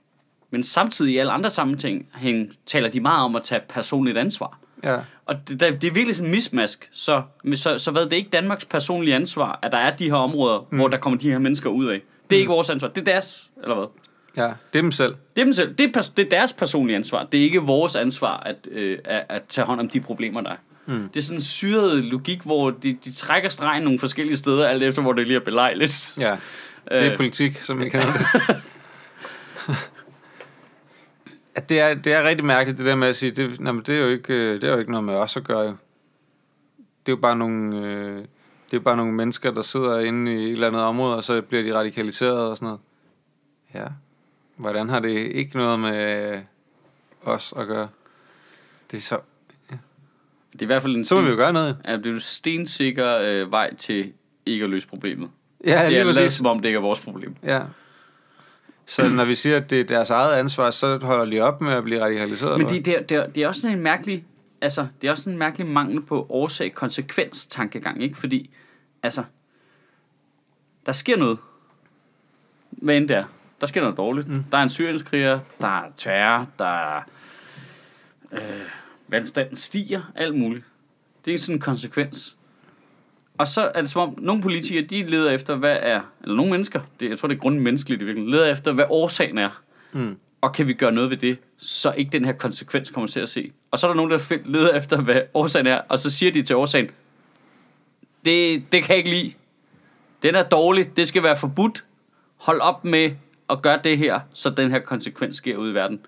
Men samtidig i alle andre sammenhæng hæng- taler de meget om at tage personligt ansvar. Ja. Og det, det er virkelig sådan en mismask. Så, så, så hvad, det er ikke Danmarks personlige ansvar, at der er de her områder, mm. hvor der kommer de her mennesker ud af. Det er ikke vores ansvar. Det er deres, eller hvad? Ja, det er dem selv. Det er, dem selv. Det, er, det er deres personlige ansvar. Det er ikke vores ansvar at, øh, at, at tage hånd om de problemer, der er. Mm. Det er sådan en syret logik, hvor de, de trækker stregen nogle forskellige steder, alt efter hvor det lige er belejligt. Ja. Det er Øh. politik, som kender det. ja, det, er, det er rigtig mærkeligt, det der med at sige, det, nej, men det, er jo ikke, øh, det er jo ikke noget med os at gøre, jo. Det er jo bare nogle, øh, det er bare nogle mennesker, der sidder inde i et eller andet område, og så bliver de radikaliseret og sådan noget. Ja. Hvordan har det ikke noget med øh, os at gøre? Det er så... Det er i hvert fald en Så må vi jo gøre noget. ja, det er jo en stensikker øh, vej til ikke at løse problemet. Ja, det er lige præcis. som om det ikke er vores problem. Ja. Så når vi siger, at det er deres eget ansvar, så holder de op med at blive radikaliseret? Men eller det, det, er, det, er, det er også sådan en mærkelig, altså, det er også sådan en mærkelig mangel på årsag-konsekvens-tankegang, ikke? Fordi, altså, der sker noget. Hvad end det er. Der sker noget dårligt. Mm. Der er en syrienskriger, der er terror, der er... Øh, vandstanden stiger, alt muligt. Det er sådan en konsekvens. Og så er det som om, nogle politikere, de leder efter, hvad er... Eller nogle mennesker, det, jeg tror, det er grundmenneskeligt i virkeligheden, leder efter, hvad årsagen er Mm. og kan vi gøre noget ved det, så ikke den her konsekvens kommer til at se. Og så er der nogen, der leder efter, hvad årsagen er, og så siger de til årsagen, det, det kan jeg ikke lide. Den er dårlig, det skal være forbudt. Hold op med at gøre det her, så den her konsekvens sker ud i verden.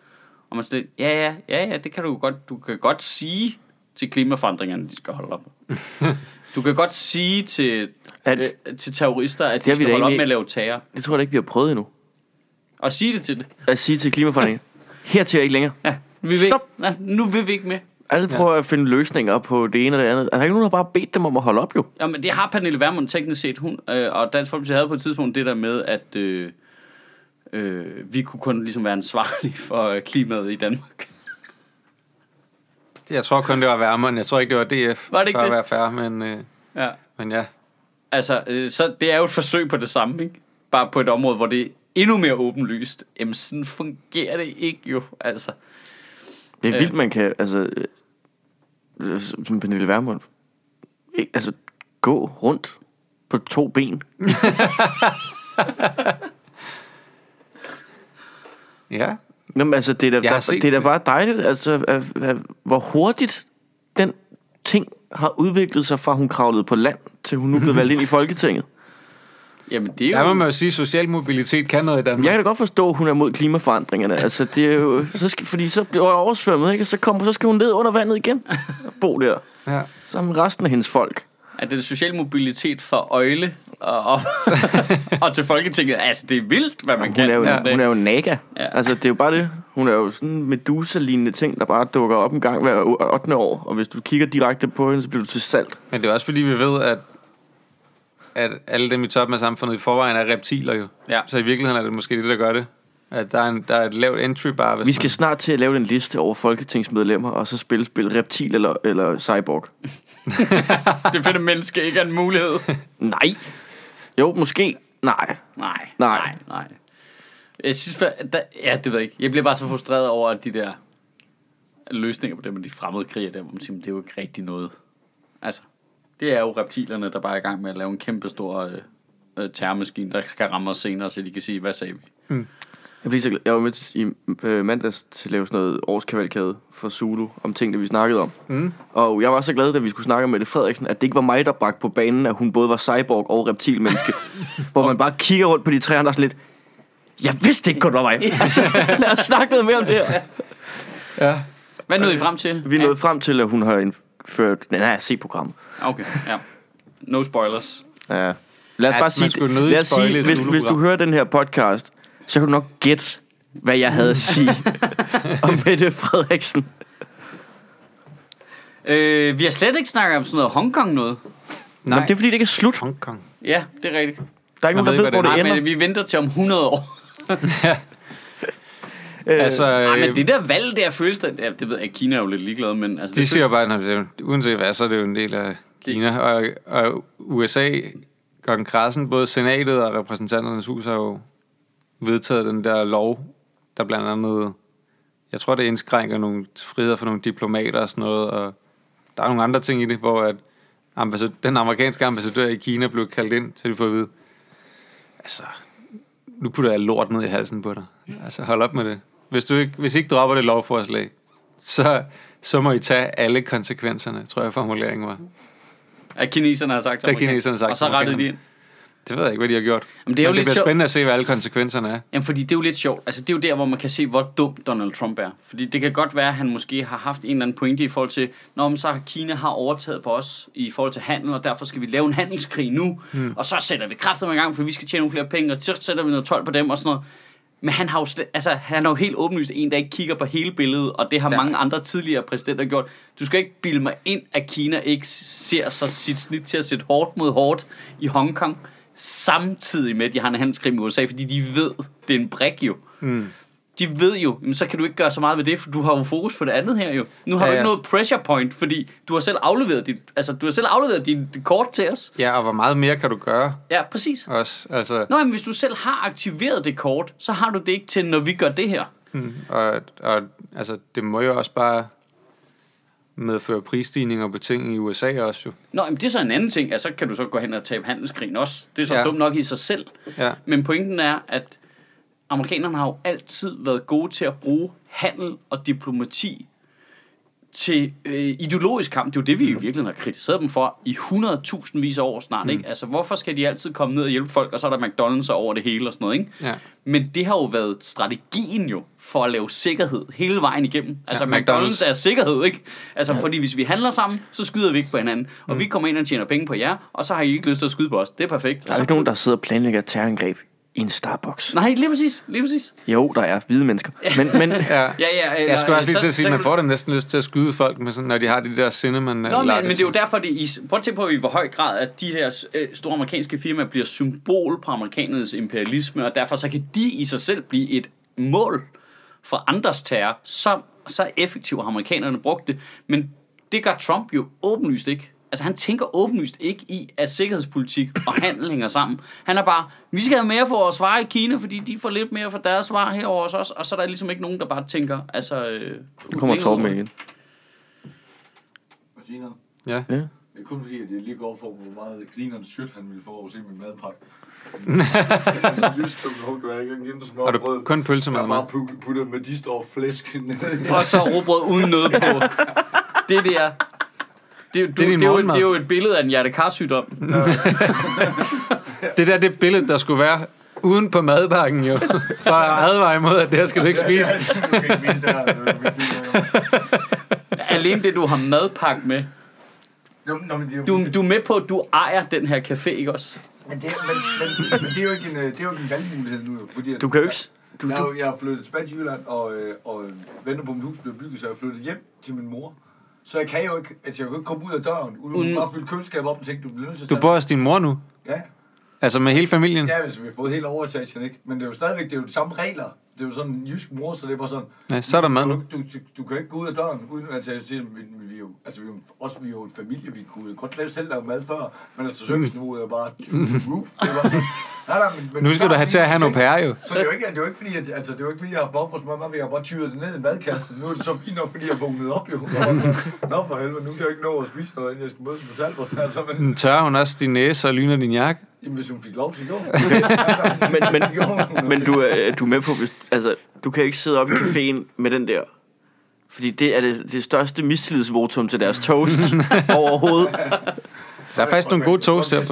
Og man siger, ja, ja, ja, ja, det kan du godt. Du kan godt sige til klimaforandringerne, de skal holde op. Du kan godt sige til, At- øh, til terrorister, at de skal holde op egentlig- med at lave terror. Det tror jeg da ikke, vi har prøvet endnu. Og sige det til det. At sige til klimaforandringen, hertil er ikke længere. Ja, vi vil, Stop! Nej, nu vil vi ikke med. Alle prøver at finde løsninger på det ene og det andet. Er der ikke nogen, der bare bedt dem om at holde op, jo? Jamen, det har Pernille Vermund teknisk set. Hun, øh, og Dansk Folkeparti havde på et tidspunkt det der med, at øh, øh, vi kunne kun ligesom være ansvarlige for øh, klimaet i Danmark. Jeg tror kun, det var Værmund. Jeg tror ikke, det var DF. Var det ikke for det? at være fair, men, øh, Ja. men ja. Altså, øh, så det er jo et forsøg på det samme, ikke? Bare på et område, hvor det er endnu mere åbenlyst. Jamen, sådan fungerer det ikke jo, altså. Det er Øh. vildt, man kan, altså, øh, som Pernille Vermund, ikke, altså, gå rundt på to ben. Ja. Jamen, altså, det er da, der, det er da bare dejligt, altså, at, at, hvor hurtigt den ting har udviklet sig fra, hun kravlede på land, til hun nu blev valgt ind i Folketinget. Jamen, det er Der jo... må man jo sige, at social mobilitet kan noget i Danmark. Jeg kan da godt forstå, at hun er mod klimaforandringerne. Altså, det er jo, så skal, fordi så bliver hun oversvømmet, ikke? Så, kommer, så skal hun ned under vandet igen og bo der. Ja. Sammen med resten af hendes folk. at det er social mobilitet fra øjle og, og, og til Folketinget. Altså, det er vildt, hvad man Hun kan. er jo, Ja. hun er jo naga. Ja. Altså, det er jo bare det. Hun er jo sådan en Medusa-lignende ting, der bare dukker op en gang hver 8. år. Og hvis du kigger direkte på hende, så bliver du til salt. Men det er også fordi, vi ved, at, at alle dem i toppen af samfundet i forvejen er reptiler jo. Ja. Så i virkeligheden er det måske det, der gør det. At der er, en, der er et lavt entry bar. Hvis Vi skal snart til at lave en liste over folketingsmedlemmer, og så spille spil reptil eller, eller cyborg. Det finder menneske ikke er en mulighed. Nej. Jo, måske. Nej. Nej, Nej. nej. Jeg synes, der, ja, det ved jeg ikke. Jeg bliver bare så frustreret over at de der løsninger på det med de fremmede kriger der, hvor man siger, "Men det er jo ikke rigtig noget. Altså, det er jo reptilerne, der bare er i gang med at lave en kæmpe stor øh, øh, terrormaskine, der skal ramme os senere, så de kan sige, hvad sagde vi? Mm. Jeg, blev så glad. jeg var med til, i øh, mandags til at lave sådan noget årskavalkade for Zulu om tingene, vi snakkede om. Mm. Og jeg var så glad, da vi skulle snakke med Mette Frederiksen, at det ikke var mig, der bragte på banen, at hun både var cyborg og reptilmenneske. hvor man bare kigger rundt på de tre andre sådan lidt, jeg vidste ikke kun, det var mig. Altså, lad os snakke noget mere om det her. Ja. Hvad nåede I frem til? Vi er nået frem til, at hun har indført den her C-program. Ja, Okay, ja. No spoilers. Ja. Lad os Ja, bare sige, lad os sige hvis, hvis du hører den her podcast, så kan du nok gætte, hvad jeg havde at sige om Mette Frederiksen. Øh, vi har slet ikke snakket om sådan noget Hongkong noget. Nej. Jamen, det er fordi, det ikke er slut. Hongkong. Ja, det er rigtigt. Der er ikke nogen, der ved hvor det Nej, ender. men vi venter til om 100 år. Øh, Altså, Nej, men øh, det der valg der føles det, ja, det ved jeg Kina er jo lidt ligeglad, men altså, de det siger bare, at det er, uanset hvad, så er det jo en del af Kina. Og, og USA, kongressen, både senatet og repræsentanternes hus har jo vedtaget den der lov, der blandt andet, jeg tror, det indskrænker nogle friheder for nogle diplomater og sådan noget, og der er nogle andre ting i det, hvor at ambassad- den amerikanske ambassadør i Kina blev kaldt ind til at få at vide, altså, nu putter jeg lort ned i halsen på dig. Altså, hold op med det. Hvis du ikke, hvis ikke dropper det lovforslag, så, så må I tage alle konsekvenserne, tror jeg formuleringen var. at kineserne har sagt til Det har amerikanerne. kineserne sagt Og så rettede de ind. Det ved jeg ikke, hvad de har gjort. Jamen, det er jo Men det lidt bliver spændende at se, hvad alle konsekvenserne er. Jamen, fordi det er jo lidt sjovt. Altså, det er jo der, hvor man kan se, hvor dum Donald Trump er. Fordi det kan godt være, at han måske har haft en eller anden pointe i forhold til, når så har Kina har overtaget på os i forhold til handel, og derfor skal vi lave en handelskrig nu. Hmm. Og så sætter vi kræfter i gang, for vi skal tjene nogle flere penge, og så sætter vi noget tolv på dem og sådan noget. Men han har jo, slet, altså, han er jo helt åbenlyst en, der ikke kigger på hele billedet, og det har ja. mange andre tidligere præsidenter gjort. Du skal ikke bilde mig ind, at Kina ikke ser sig sit snit til at sætte hårdt mod hårdt i Hongkong, samtidig med, at de har en handelskrig med USA, fordi de ved, det er en brik jo. Mm. De ved jo, jamen, så kan du ikke gøre så meget ved det, for du har jo fokus på det andet her jo. Nu har Ja, ja, du ikke noget pressure point, fordi du har selv afleveret dit, altså, du har selv afleveret dit, dit kort til os. Ja, og hvor meget mere kan du gøre Ja, præcis. også? Altså, Nå, men hvis du selv har aktiveret det kort, så har du det ikke til, når vi gør det her. mm, og, og altså, det må jo også bare medføre prisstigninger på ting i USA også jo. Nå, men det er så en anden ting. Altså, så kan du så gå hen og tabe handelskrigen også. Det er så ja. dumt nok i sig selv. Ja. Men pointen er, at amerikanerne har jo altid været gode til at bruge handel og diplomati til øh, ideologisk kamp. Det er jo det, vi i virkeligheden har kritiseret dem for i 100.000 vis af år snart. Mm. Ikke? Altså, hvorfor skal de altid komme ned og hjælpe folk, og så er der McDonald's over det hele og sådan noget. Ikke? Ja. Men det har jo været strategien jo for at lave sikkerhed hele vejen igennem. Altså Ja, McDonald's. McDonald's. er sikkerhed, ikke? Altså ja. fordi hvis vi handler sammen, så skyder vi ikke på hinanden. Og mm. vi kommer ind og tjener penge på jer, og så har I ikke lyst til at skyde på os. Det er perfekt. Der er jo ikke nogen, der sidder og planlægger terrorangreb i en Starbucks. Nej, lige præcis. Lige præcis. Jo, der er hvide mennesker. Men, men Ja. Ja, ja, eller, Jeg skulle også lige til at sige, at man får da næsten lyst til at skyde folk, med sådan, når de har de der cinnamon Nå, men, men det er jo derfor, det i, prøv at tænke på, i hvor høj grad, at de her øh, store amerikanske firmaer bliver symbol på amerikanernes imperialisme, og derfor så kan de i sig selv blive et mål for andres terror. Så, så effektivt har amerikanerne brugt det. Men det gør Trump jo åbenlyst ikke. Altså han tænker åbenlyst ikke i, at sikkerhedspolitik og handel hænger sammen. Han er bare, vi skal have mere for vores varer i Kina, fordi de får lidt mere for deres varer herover hos os, og så er der ligesom ikke nogen, der bare tænker, altså... Øh, nu kommer Torben med igen. Jeg noget? Ja. Ja. Det er kun fordi, at jeg lige går for, hvor meget grinerens shit, han ville få over at se min madpakke. altså, lysklubb, hun kan ikke små Har du brød. kun pølsemad Der er med? bare pu- puttet med de står flæsk. Og så råbrød uden noget på. Det der... Det, er jo- du, Det er det, din er jo, det er jo et billede af en hjertekarsygdom. Det der, det billede, der skulle være uden på madpakken jo. For at advare imod, at det her skal du ikke spise. Alene det, du har madpakke med. Du, du er med på, at du ejer den her café, ikke også? Men det, er- men, men, men det er jo ikke en, øh, det er jo ikke en valgmulighed nu, jo, fordi Du kan jo ikke... Du, Jeg, du, jeg har flyttet tilbage til Jylland, og, øh, og venter på, at mit hus bliver bygget, så jeg er flyttet hjem til min mor. Så jeg kan jo ikke, at jeg kan ikke komme ud af døren, uden Uden- bare fylde køleskabet op og tænke, du bliver nødt til at Du bor hos din mor nu? Ja, Altså med hele familien? ja altså, vi har fået hele overetagen, ikke? Men det er jo stadigvæk, det er jo de samme regler. Det er jo sådan en jysk mor, så det er bare sådan... Ja, så er der mad du, du, du, du, kan ikke gå ud af døren, uden at jeg siger, vi, vi, er jo, altså, vi er jo, også vi er jo en familie, vi kunne godt lave selv lave mad før, men altså serviceniveauet er bare to roof. Det var sådan, nej, nej, men, men Nu skal du have til at have nogle pære jo. Så det er jo ikke, det er jo ikke fordi, at, altså, det er jo ikke fordi, jeg har behov for smør mad, jeg har bare tyret det ned i en madkasse. Nu er det så fint nok, fordi jeg vågnede op jo. Nå for helvede, nu kan jeg ikke nå at spise noget, inden jeg skal mødes på Talbot. Altså, men, Tørrer hun også din næse og lyner din jakke? Jamen, hvis hun fik lov til det. Men, men, men du, er, du er med på, hvis, altså, du kan ikke sidde op i caféen med den der. Fordi det er det, det største mistillidsvotum til deres toast overhovedet. Der er faktisk nogle gode toast her. Det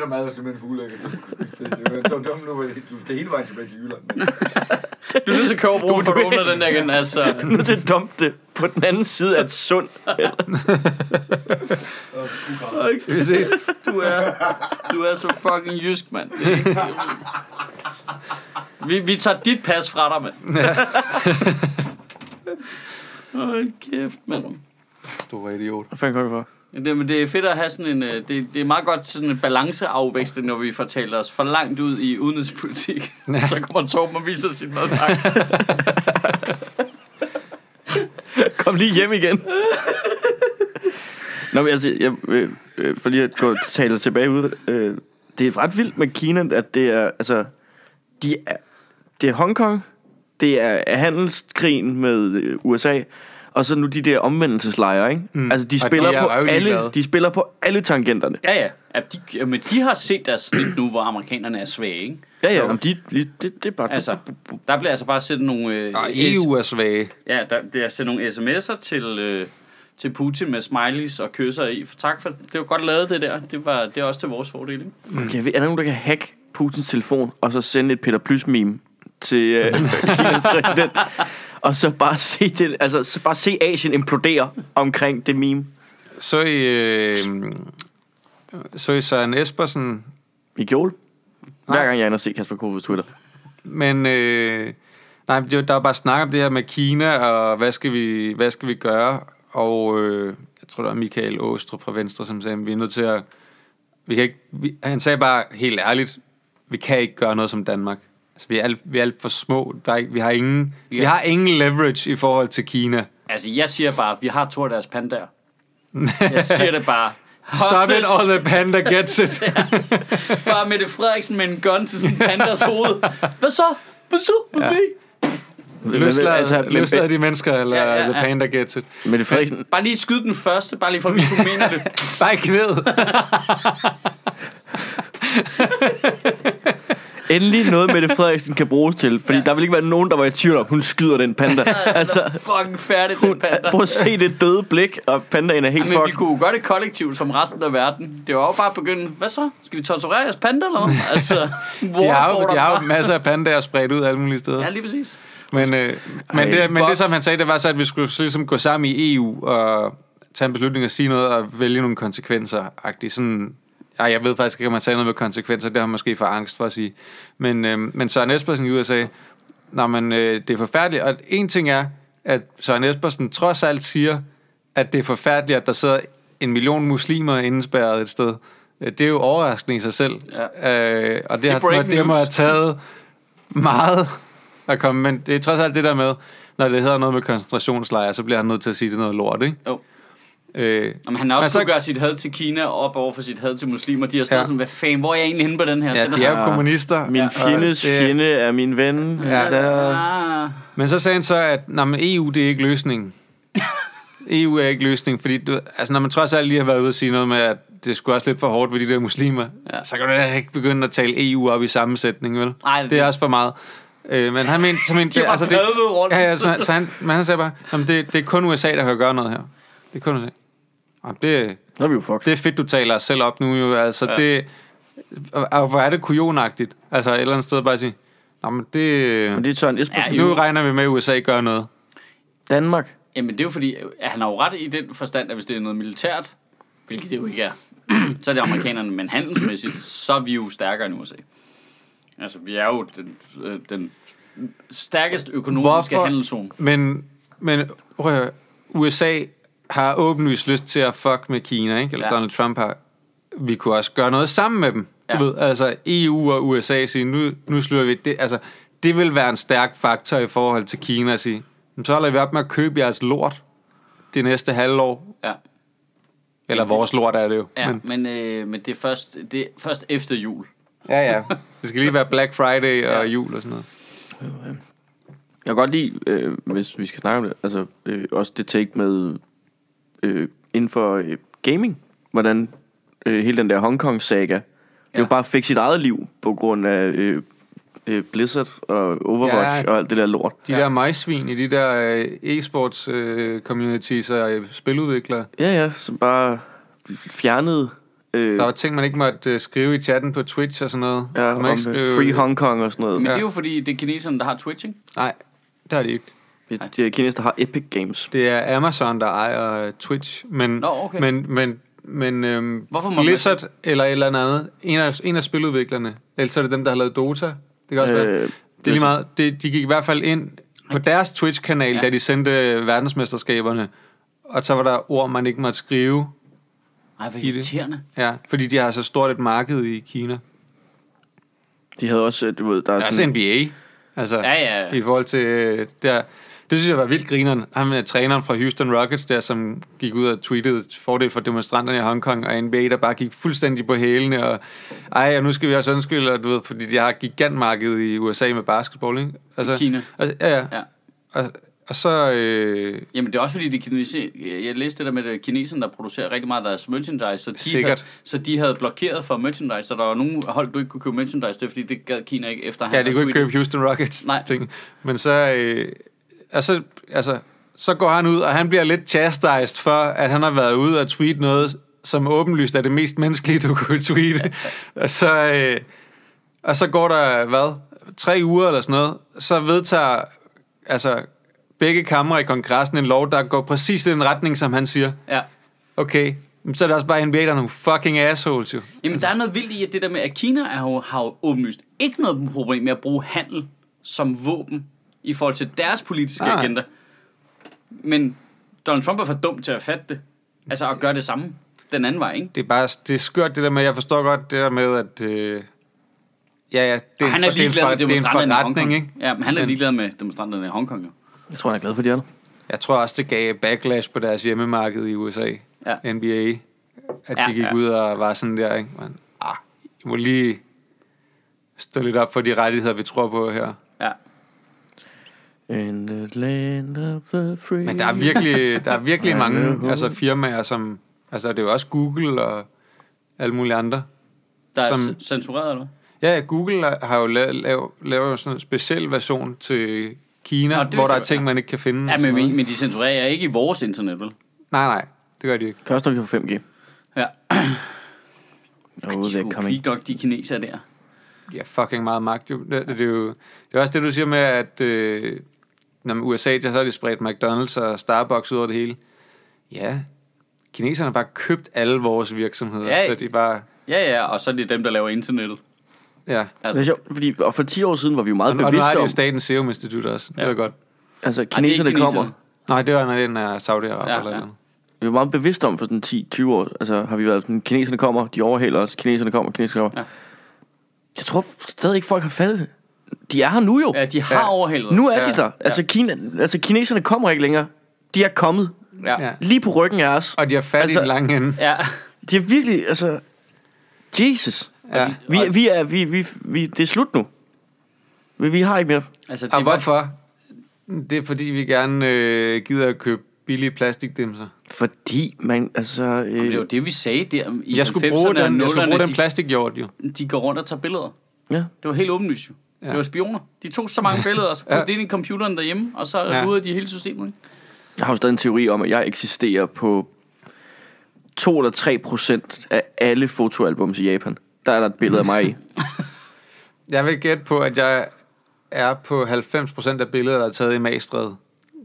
der mad er simpelthen for ulækkert. det. Det er så dumt nu, Du skal hele vejen tilbage til Jylland. Du er nødt til at købe broen, for du- åbner den der igen. Altså, Du er nødt til at dumpe det på den anden side af et sund. Vi ses. du er, du er så fucking jysk, mand. Det er Vi, vi tager dit pas fra dig, mand. Hold kæft, mand. Stor idiot. Hvad fanden kommer for? Det, men det er fedt at have sådan en... øh, Det, det er meget godt sådan en balanceafveksling, når vi fortæller os for langt ud i udenrigspolitik. Så kommer Torben og viser sin madpakke. Kom lige hjem igen. Nå, men altså, jeg, øh, øh, for lige at gå tale tilbage ud. Øh, det er ret vildt med Kina, at det er, altså, de er, det er Hongkong, det er, handelskrigen med USA, og så nu de der omvendelseslejre, ikke? Mm. Altså, de spiller, de er på alle, glade. de spiller på alle tangenterne. Ja, ja. ja de, men de har set deres snit nu, hvor amerikanerne er svage, ikke? Ja, ja, om de, de, det, det er bare... Altså, der bliver altså bare sendt nogle... Øh, EU er svage. Ja, der, der er sendt nogle sms'er til, øh, til Putin med smileys og kysser i. For tak for, det var godt lavet det der. Det, var, det er også til vores fordel, ikke? Okay, er der nogen, der kan hacke Putins telefon, og så sende et Peter Plys meme til øh, Kinas præsident, og så bare se det, altså så bare se Asien implodere omkring det meme. Så i, øh, så i Søren Espersen, I kjole. Hver gang jeg er inde og se Kasper Kofods Twitter. men øh, nej, der er bare snak om det her med Kina, og hvad skal vi, hvad skal vi gøre? Og øh, jeg tror, det var Michael Åstrup fra Venstre, som sagde, at vi er nødt til at... Vi kan ikke, vi, han sagde bare helt ærligt, vi kan ikke gøre noget som Danmark. Altså, vi er alt, vi er alt for små. Der er, ikke- vi, har ingen, vi har ingen leverage i forhold til Kina. Altså, jeg siger bare, vi har to af deres pandaer. Jeg siger det bare. Stop it, all the panda gets it. bare Mette Frederiksen med en gun til en pandas hoved. Hvad så? Hvad så? Hvad Ja. ja. Løslader, altså, men- løslader de mennesker, eller Ja, ja, ja, ja, ja. the panda gets it. Mette Frederiksen, Bare lige skyd den første, bare lige for at vi kunne mene det. Bare i knæet. Endelig noget Mette Frederiksen kan bruges til, fordi ja. der vil ikke være nogen, der var i tvivl om, hun skyder den panda. altså, Fucking færdig, den panda. prøv at se det døde blik, og pandaen er helt Men vi fucked. kunne jo gøre det kollektivt som resten af verden. Det var jo bare begyndt. Hvad så? Skal vi torturere jeres panda eller hvad? Altså, De har, jo, de har jo masser af pandaer spredt ud alle mulige steder. Ja, lige præcis. Men, øh, men, Ej, det, men det, som han sagde, det var så, at vi skulle ligesom gå sammen i EU og tage en beslutning og sige noget og vælge nogle konsekvenser. -agtigt. Sådan, ja, jeg ved faktisk ikke, om man sagde noget med konsekvenser. Det har man måske for angst for at sige. Men, øh, men Søren Espersen i USA, når man, øh, det er forfærdeligt. Og en ting er, at Søren Espersen trods alt siger, at det er forfærdeligt, at der sidder en million muslimer indespærret et sted. Øh, Det er jo overraskende i sig selv. Ja. Øh, og det, Det har, breaking det må have taget meget at komme. Men det er trods alt det der med, når det hedder noget med koncentrationslejre, så bliver han nødt til at sige, det er noget lort, ikke? Jo. Øh, Jamen, han har også Men så- kunne gøre sit had til Kina op over for sit had til muslimer. De har stået Ja. ja. sådan, hvad fanden, hvor er jeg egentlig henne på den her? ja, Den er de er sådan, jo kommunister. Min og fjendes det- fjende er min ven. Ja. Så, ah, Men så sagde han så, at nej, men EU, det er ikke løsningen. EU er ikke løsningen, fordi du, altså, når man trods alt lige har været ude og sige noget med, at det skulle også lidt for hårdt ved de der muslimer, ja. Ja. så kan du da ikke begynde at tale EU op i sammensætning, vel? Nej, det er også for meget. Øh, men han mente, så mente de altså, det, rundt. ja, ja, så, så han, men han sagde bare, jamen, det, det er kun USA, der kan gøre noget her. Det er kun USA. Jamen, det, så er vi jo fucked. det er fedt, du taler os selv op nu jo. Altså, ja. Det, og, og hvor er det kujonagtigt? Altså, et eller andet sted bare sige, Nå, men det, Men det er Søren Espersen. Ja, nu jo. regner vi med, at USA gør noget. Danmark. Jamen, det er jo fordi, at han har jo ret i den forstand, at hvis det er noget militært, hvilket det jo ikke er, så er det amerikanerne, men handelsmæssigt, så er vi jo stærkere end USA. Altså, vi er jo den, øh, den stærkest økonomiske Hvorfor? handelszone. Men, men prøv at høre, USA har åbenlyst lyst til at fuck med Kina, ikke? Eller ja. Donald Trump har. Vi kunne også gøre noget sammen med dem. Ja. Du ved, altså EU og USA siger, nu, nu slutter vi det. Altså, det vil være en stærk faktor i forhold til Kina at sige, "Men så holder vi op med at købe jeres lort det næste halvår. Ja, Eller vores lort er det jo. ja Men, men, øh, men det, er først, det er først efter jul. ja, ja. Det skal lige være Black Friday og Ja. jul og sådan noget. Jeg kan godt lide, øh, hvis vi skal snakke om det, altså øh, også det take med øh, inden for øh, gaming, hvordan øh, hele den der Hong Kong-saga, ja. Det er jo bare fik sit eget liv på grund af øh, øh, Blizzard og Overwatch Ja. ja. og alt det der lort. De Ja. der majsvin i de der øh, e-sports øh, communities og øh, spiludviklere. Ja, ja, som bare fjernede øh, Der var ting, man ikke måtte øh, skrive i chatten på Twitch og sådan noget. ja, Så om man ikke skrive- Free Hong Kong og sådan noget. Men Ja. det er jo fordi, det er kineserne, der har Twitch, ikke? Nej, det har de ikke. Det, det er kineser, der har Epic Games. Det er Amazon, der ejer øh, Twitch. Men, Nå, okay. men, men, men øhm, Hvorfor må man- Blizzard eller et eller andet, en af, en af spiludviklerne, ellers er det dem, der har lavet Dota. Det kan også øh, være. Det er lige meget. Det, de gik i hvert fald ind på deres Twitch-kanal, Ja. da de sendte verdensmesterskaberne. Og så var der ord, man ikke måtte skrive. Ej, hvor irriterende. Ja, fordi de har så stort et marked i Kina. De havde også, øh, du ved, der er Der er også sådan... NBA. Altså, Ja, ja, ja. i forhold til øh, der. Det synes jeg var vildt grineren. Ham er træneren fra Houston Rockets der, som gik ud og tweetede fordel for demonstranterne i Hongkong, og NBA, der bare gik fuldstændig på hælene, og ej, og nu skal vi også undskylde, og du ved, fordi de har gigantmarked i USA med basketball, ikke? Altså, Kina. Altså, ja, ja. Ja. Og, og så, øh, Jamen, det er også fordi, de kinese... jeg læste det der med at kineserne, der producerer rigtig meget af deres merchandise, så de, Sikkert. Havde, så de havde blokeret for merchandise, så der var nogle hold, du ikke kunne købe merchandise, det er fordi, det gad Kina ikke efter, han ja, det havde kunne ikke købe Houston Rockets Nej. ting. Men så, øh, altså, altså, så går han ud, og han bliver lidt chastised for, at han har været ude og tweet noget, som åbenlyst er det mest menneskelige, du kunne tweete. og, så, øh, og så går der, hvad, tre uger eller sådan noget, så vedtager altså, begge kamre i kongressen en lov, der går præcis i den retning, som han siger. Ja. Okay, så er det også bare NBA, der er nogle fucking assholes jo. Jamen, der er noget vildt i, at det der med, at Kina er jo, har jo åbenlyst ikke noget problem med at bruge handel som våben i forhold til deres politiske Nej. agenda. Men Donald Trump er for dum til at fatte det. Altså at gøre det samme den anden vej, ikke? Det er bare, det er skørt det der med, jeg forstår godt det der med, at, øh, ja, ja, det er, Og han er er ligeglad for, med det er en demonstranterne i Hongkong. ikke? Ja, men han er Men- ligeglad med demonstranterne i Hongkong, jo. Jeg tror, han er glad for, de der. Jeg tror også, det gav backlash på deres hjemmemarked i USA, Ja. NBA, at Ja, de gik ja. ud og var sådan der, ikke? Men, ah, I må lige stå lidt op for de rettigheder, vi tror på her. In the land of the free. Men der er virkelig, der er virkelig mange det altså, firmaer, som... Altså, det er jo også Google og alle mulige andre. Der er Som- censureret, eller? Ja, ja, Google har jo lavet, lavet, lavet sådan en speciel version til Kina, Nå, det hvor der er ting, man ikke kan finde. Ja, men, noget. men, men de censurerer ikke i vores internet, vel? Nej, nej, det gør de ikke. Først når vi får 5G. Ja. Oh, de skulle nok, de kinesere der. Ja, fucking meget magt jo. Det, det, er jo. det er også det, du siger med, at øh, når man USA, så har de spredt McDonald's og Starbucks ud over det hele. Ja, kineserne har bare købt alle vores virksomheder, Ja, så de er bare... Ja, ja, og så er det dem, der laver internettet. Ja. Det er Altså, sjovt, fordi og for 10 år siden var vi jo meget Og, og nu bevidste har de om, jo Statens Serum Institut også. Det Ja. er godt. altså det er kineserne ikke kommer. kineserne. Nej, det var, når den er Saudi-Arabien Ja, eller ja. Vi var meget bevidste om for sådan 10-20 år. Altså har vi været sådan, kineserne kommer, de overhaler os, kineserne kommer, kineserne kommer. Ja. Jeg tror stadig ikke, folk har faldet det. De er her nu jo. ja, de har Ja. overhældet. Nu er Ja. de der. Altså, Kina, altså kineserne kommer ikke længere. De er kommet Ja. Ja. lige på ryggen af os. Og de har fat altså, i den lange ende. ja. De er virkelig, altså... Jesus. Ja. Vi, vi er, vi, vi, vi, det er slut nu. Vi, vi har ikke mere. Altså, det Og hvorfor? Det er fordi, vi gerne øh, gider at købe billige plastikdimser. Fordi man, altså... Øh, det var jo det, vi sagde der i Jeg skulle bruge 90'erne og den, jeg skulle bruge 0'erne, den plastikjord jo. de, de går rundt og tager billeder. ja. Det var helt åbenlyst jo. Ja. Det var spioner. De tog så mange billeder, og så Ja. det ind i computeren derhjemme, og så Ja. ja. de hele systemet. Ikke? Jeg har jo stadig en teori om, at jeg eksisterer på 2 eller 3 procent af alle fotoalbums i Japan. Der er der et billede af mig i. Jeg vil gætte på, at jeg er på 90% af billeder, der er taget i Magstred.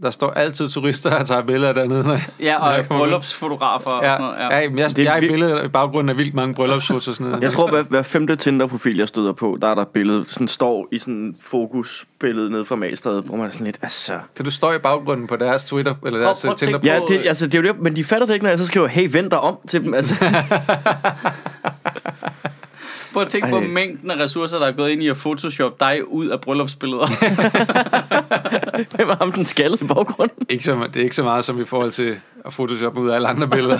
Der står altid turister og tager billeder dernede. Når jeg, Ja, når jeg og ud. bryllupsfotografer og sådan Ja, noget. ja. ja men jeg, Det er jeg er i vildt. billedet i baggrunden af vildt mange bryllupsfotos og sådan noget. Jeg tror, hver, hver femte Tinder-profil, jeg støder på, der er der billede, sådan står i sådan en fokusbillede nede fra Magstred, hvor man er sådan lidt, altså... Så du står i baggrunden på deres Twitter, eller deres prøv prøv, Tinder. på- Ja, det, altså, det er jo det, men de fatter det ikke, når jeg så skriver, hey, vend dig om til dem. Altså, Prøv at tænke på mængden af ressourcer, der er gået ind i at photoshop dig ud af bryllupsbilleder. hvem er ham den skalle i baggrunden? Ikke så, det er ikke så meget som i forhold til at photoshoppe ud af alle andre billeder.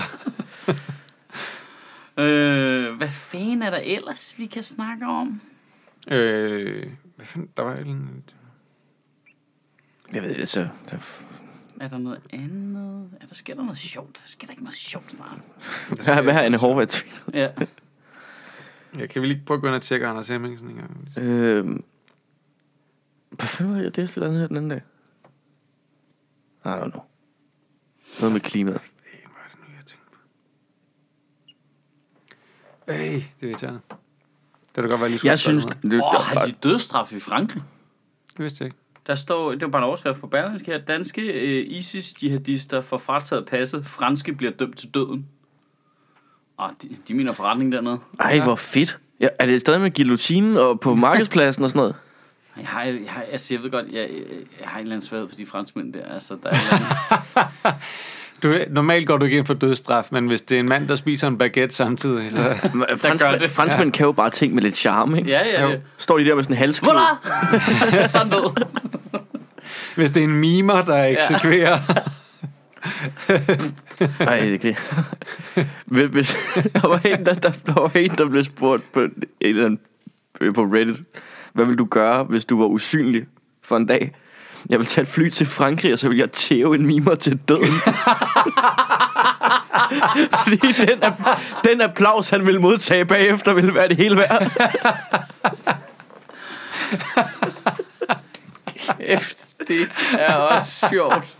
øh, hvad fanden er der ellers, vi kan snakke om? øh, hvad fanden, der var andet... Jeg ved det, så... Er der noget andet? Er der sker der noget sjovt? Sker der ikke noget sjovt snart? Hvad, hvad har Anne Horvath tweetet? Ja. Jeg kan vel ikke prøve at gå ind og tjekke Anders Hemmingsen en gang. Øhm, hvad fanden var jeg det lidt andet her den anden dag? I don't know. Noget med klimaet. Hey, det ved jeg Det kan da godt være, jeg lige Jeg skulle synes... spørge Det, noget. Åh, det, har de dødsstraf i Frankrig? Det vidste jeg ikke. Der står, det var bare en overskrift på Berlingske her. Danske øh, ISIS-jihadister får frataget passet. Franske bliver dømt til døden. Åh, de, de mener forretning dernede. ej, hvor fedt. Ja, er det stadig med guillotinen og på markedspladsen og sådan noget? Jeg har, jeg, har, altså, jeg ved godt, jeg, jeg, jeg har en eller anden svaghed for de franskmænd der. Altså, der er Du, normalt går du ikke ind for dødsstraf, men hvis det er en mand, der spiser en baguette samtidig, så... Franskmænd, det. franskmænd kan jo bare ting med lidt charme, ikke? ja, ja, Jo. ja. Står de der med sådan en halskæde? Voilà! Sådan død. Hvis det er en mimer, der eksekverer... Nej, det kan hvis, hvis, der, var en, der, der, der var en, der blev spurgt på, en eller anden, på Reddit, hvad vil du gøre, hvis du var usynlig for en dag? Jeg vil tage et fly til Frankrig, og så vil jeg tæve en mimer til døden. Fordi den, den applaus, han ville modtage bagefter, ville være det hele værd. Kæft, det er også sjovt.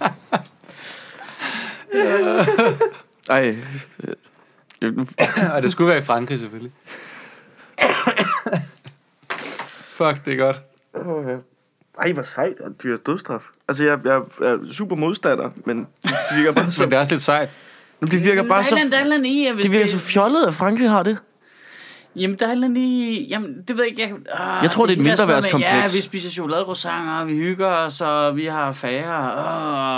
Ej. øh, og det skulle være i Frankrig, selvfølgelig. Fuck, det er godt. Ej, hvor sejt at dyre dødstraf. Altså, jeg, jeg er super modstander, men det virker bare så... Men det er også lidt sejt. Men det virker bare så... Er i, Det virker så fjollet, at Frankrig har det. Jamen, der er et i... Jamen, det ved jeg ikke. Jeg, ah, Jeg tror, det er et noget med, mindreværdskompleks. Ja, vi spiser chokoladecroissanter, vi hygger os, og vi har færre.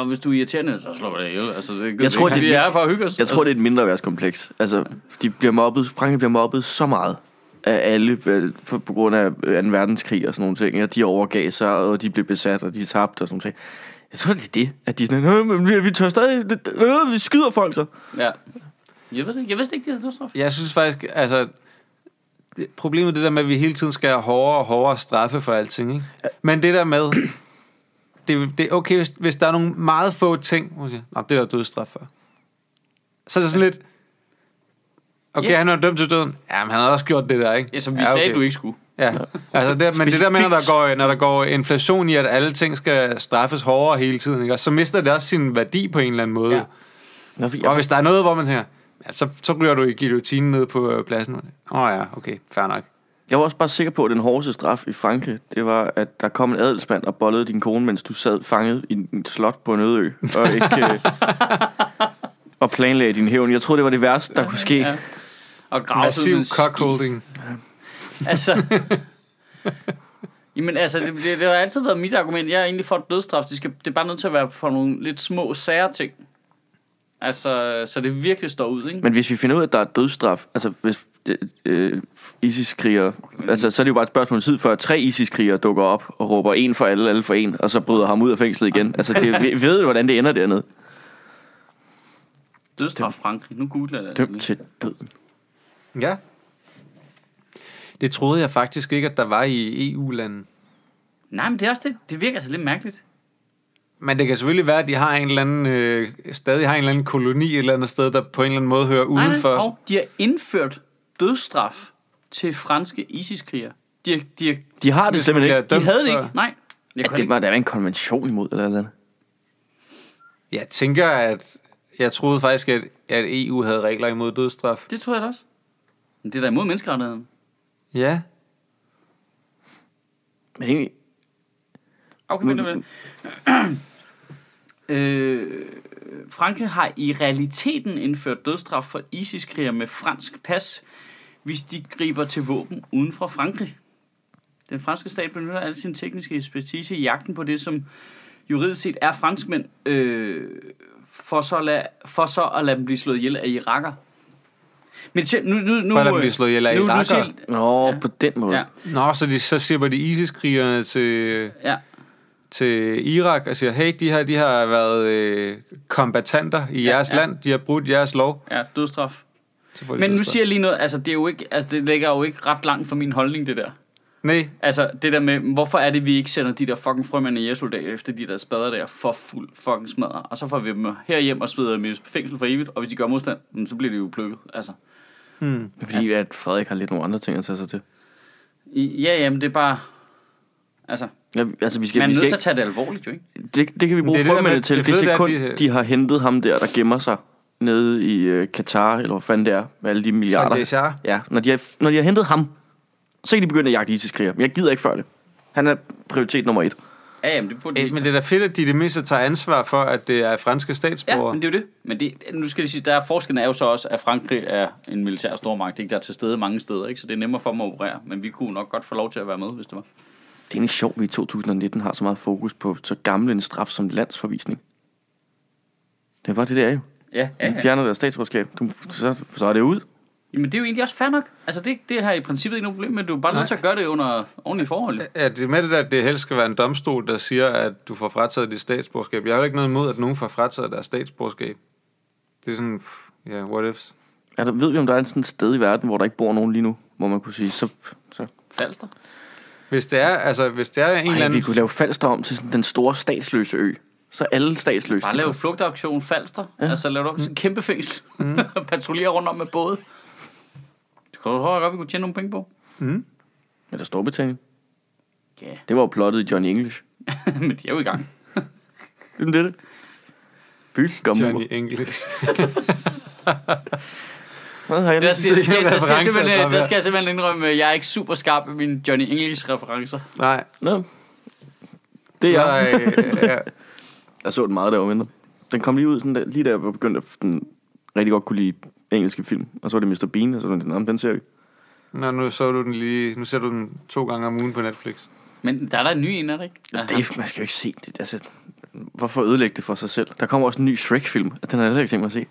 Og hvis du er irriterende, så slår vi det ihjel. Altså, det, Jeg tror, det er vi er for at hygge os. Jeg tror, det er et mindre værtskompleks. Altså, de bliver mobbet, Frankrig bliver mobbet så meget af alle øh, for, på grund af øh, 2. verdenskrig og sådan nogle ting. Og de overgav sig, og de blev besat, og de tabte og sådan nogle ting. Jeg tror, det er det, at de er sådan, "Øh, men vi, vi tør stadig, det- øh, vi skyder folk så. Ja. Jeg ved det ikke. Jeg vidste ikke, de havde dødsstraf. Jeg synes faktisk, altså... Problemet er det der med, at vi hele tiden skal have hårdere og hårdere straffe for alting, ikke? Men det der med... Det, det er okay, hvis, hvis der er nogle meget få ting, man siger, Nå, det er der dødsstraf for. Så er det sådan lidt... Okay, Ja. han er dømt til døden. Jamen, han har også gjort det der, ikke? Ja, som vi ja, sagde, du ikke skulle. Ja, altså det, men det der med, når der, går, når der går inflation i, at alle ting skal straffes hårdere hele tiden, ikke? Og så mister det også sin værdi på en eller anden måde. Ja. Ja. Nå, Og hvis der er noget, hvor man tænker, ja, så, så ryger du i guillotinen ned på øh, pladsen. Åh oh, ja, okay, fair nok. jeg var også bare sikker på, at den hårdeste straf i Frankrig, det var, at der kom en adelsmand og bollede din kone, mens du sad fanget i en slot på en øde ø, og ikke... Øh, og planlagde din hævn. Jeg troede, det var det værste, der kunne ske. Ja. Og Massiv cockholding. Altså... Jamen altså, det, det, det har altid været mit argument. Jeg er egentlig for et dødsstraf. Det, skal, det er bare nødt til at være på nogle lidt små, sære ting. Altså, så det virkelig står ud, ikke? Men hvis vi finder ud af, at der er dødsstraf, altså hvis øh, øh, ISIS-krigere, men- altså så er det jo bare et spørgsmål om tid, før tre ISIS-krigere dukker op og råber en for alle, alle for en, og så bryder ham ud af fængslet igen. Altså det, vi ved jo, hvordan det ender dernede. Dødsstraf Frankrig. Nu googler jeg det. altså Dømt lige. til døden. Ja. Det troede jeg faktisk ikke, at der var i EU-landen. Nej, men det er også det. Det virker altså lidt mærkeligt. Men det kan selvfølgelig være, at de har en eller anden, øh, stadig har en eller anden koloni et eller andet sted, der på en eller anden måde hører Nej, udenfor. nej, og de har indført dødsstraf til franske ISIS-krigere. De, har- de, har- De har det simpelthen ikke. de havde det ikke. Nej. Jeg kunne det var der er en konvention imod, eller noget. Jeg tænker, at jeg troede faktisk, at, at EU havde regler imod dødsstraf. Det tror jeg da også. Men det er da imod menneskerettigheden. Ja. Men egentlig, Okay, øh, Frankrig har i realiteten indført dødsstraf for ISIS-krigere med fransk pas, hvis de griber til våben uden for Frankrig. Den franske stat benytter al sin tekniske ekspertise i jagten på det, som juridisk set er franskmænd, øh, for, så at lade, for så at lade dem blive slået ihjel af iraker. Men nu, nu, nu, For at lade dem blive slået ihjel af nu, nu siger, Nå, Ja. på den måde. ja, Nå, så, de, så slipper de ISIS-krigerne til, ja, til Irak og siger, hey, de her de har været øh, kombatanter i Ja, jeres ja. land, de har brudt jeres lov. ja, de Men nu siger jeg lige noget, altså det, er jo ikke, altså det ligger jo ikke ret langt fra min holdning, det der. Nej, Altså det der med, hvorfor er det, vi ikke sender de der fucking frømænd i soldater efter de der spader der for fuld fucking smadre. Og så får vi dem herhjem og smider dem i fængsel for evigt, og hvis de gør modstand, mm, så bliver de jo plukket. Altså. Hmm. Fordi at Frederik har lidt nogle andre ting at tage sig til. I, ja, jamen det er bare... Altså, Ja, altså, vi skal, man er vi nødt skal til at tage det alvorligt, jo ikke? det, det kan vi bruge det det med- til. det Det, det det er, kun, at de- de har hentet ham der, der gemmer sig nede i øh, Katar, eller hvad fanden det er, med alle de milliarder. det er Shah. Ja, når de, har, når de har hentet ham, så kan de begynde at jagte ISIS-kriger. Men jeg gider ikke før det. Han er prioritet nummer et. Ja, jamen det burde Eh, Men det er da fedt, at de det mindste tager ansvar for, at det er franske Ja, statsborgere. men det er jo det. Men det, nu skal jeg sige, der er forskellen er jo så også, at Frankrig er en militær stormagt, ikke? der er til stede mange steder, ikke? så det er nemmere for dem at operere. Men vi kunne nok godt få lov til at være med, hvis det var. Det er egentlig sjovt, at vi i 2019 har så meget fokus på så gammel en straf som landsforvisning. Det var det der jo. Ja, ja, De ja. fjerner deres statsborgerskab. Du, så, så er det ud. Jamen det er jo egentlig også fair nok. Altså det, det har i princippet ikke noget problem med, du er bare nødt til at gøre det under ordentlige forhold. Ja, det er med det der, at det helst skal være en domstol, der siger, at du får frataget dit statsborgerskab. Jeg har jo ikke noget imod, at nogen får frataget deres statsborgerskab. Det er sådan, ja, what ifs. Er der, ved vi, om der er sådan et sted i verden, hvor der ikke bor nogen lige nu? Hvor man kunne sige, så... så Falster. Hvis det er, altså, hvis det er en eller Ej, vi anden... kunne lave Falster om til sådan den store statsløse ø. Så alle statsløse... Bare lave flugtaktion Falster. Ja. Altså lave det om til et kæmpe fængsel. Mm. Patruljere rundt om med både. Det kunne du godt, vi kunne tjene nogle penge på. Eller Storbritannien. Ja, Det var jo plottet i Johnny English. men de er jo i gang. Jamen, det er det. By, gammel. Johnny English. Hvad har jeg Der, lige skal, der, der, skal, jeg simpelthen, der skal jeg simpelthen indrømme, at jeg er ikke super skarp med mine Johnny English-referencer. Nej. Nå. Det er jeg. Nej, ja. Jeg så den meget, der var mindre. Den kom lige ud, sådan der, lige da jeg var begyndt at den rigtig godt kunne lide engelske film. Og så var det Mr. Bean, og så var den "Nå, den ser vi. Nå, nu så du den lige... Nu ser du den to gange om ugen på Netflix. Men der er der en ny en, er der ikke? Ja, det, man skal jo ikke se det. Altså, hvorfor ødelægge det for sig selv? Der kommer også en ny Shrek-film, og den har jeg heller ikke tænkt mig at se.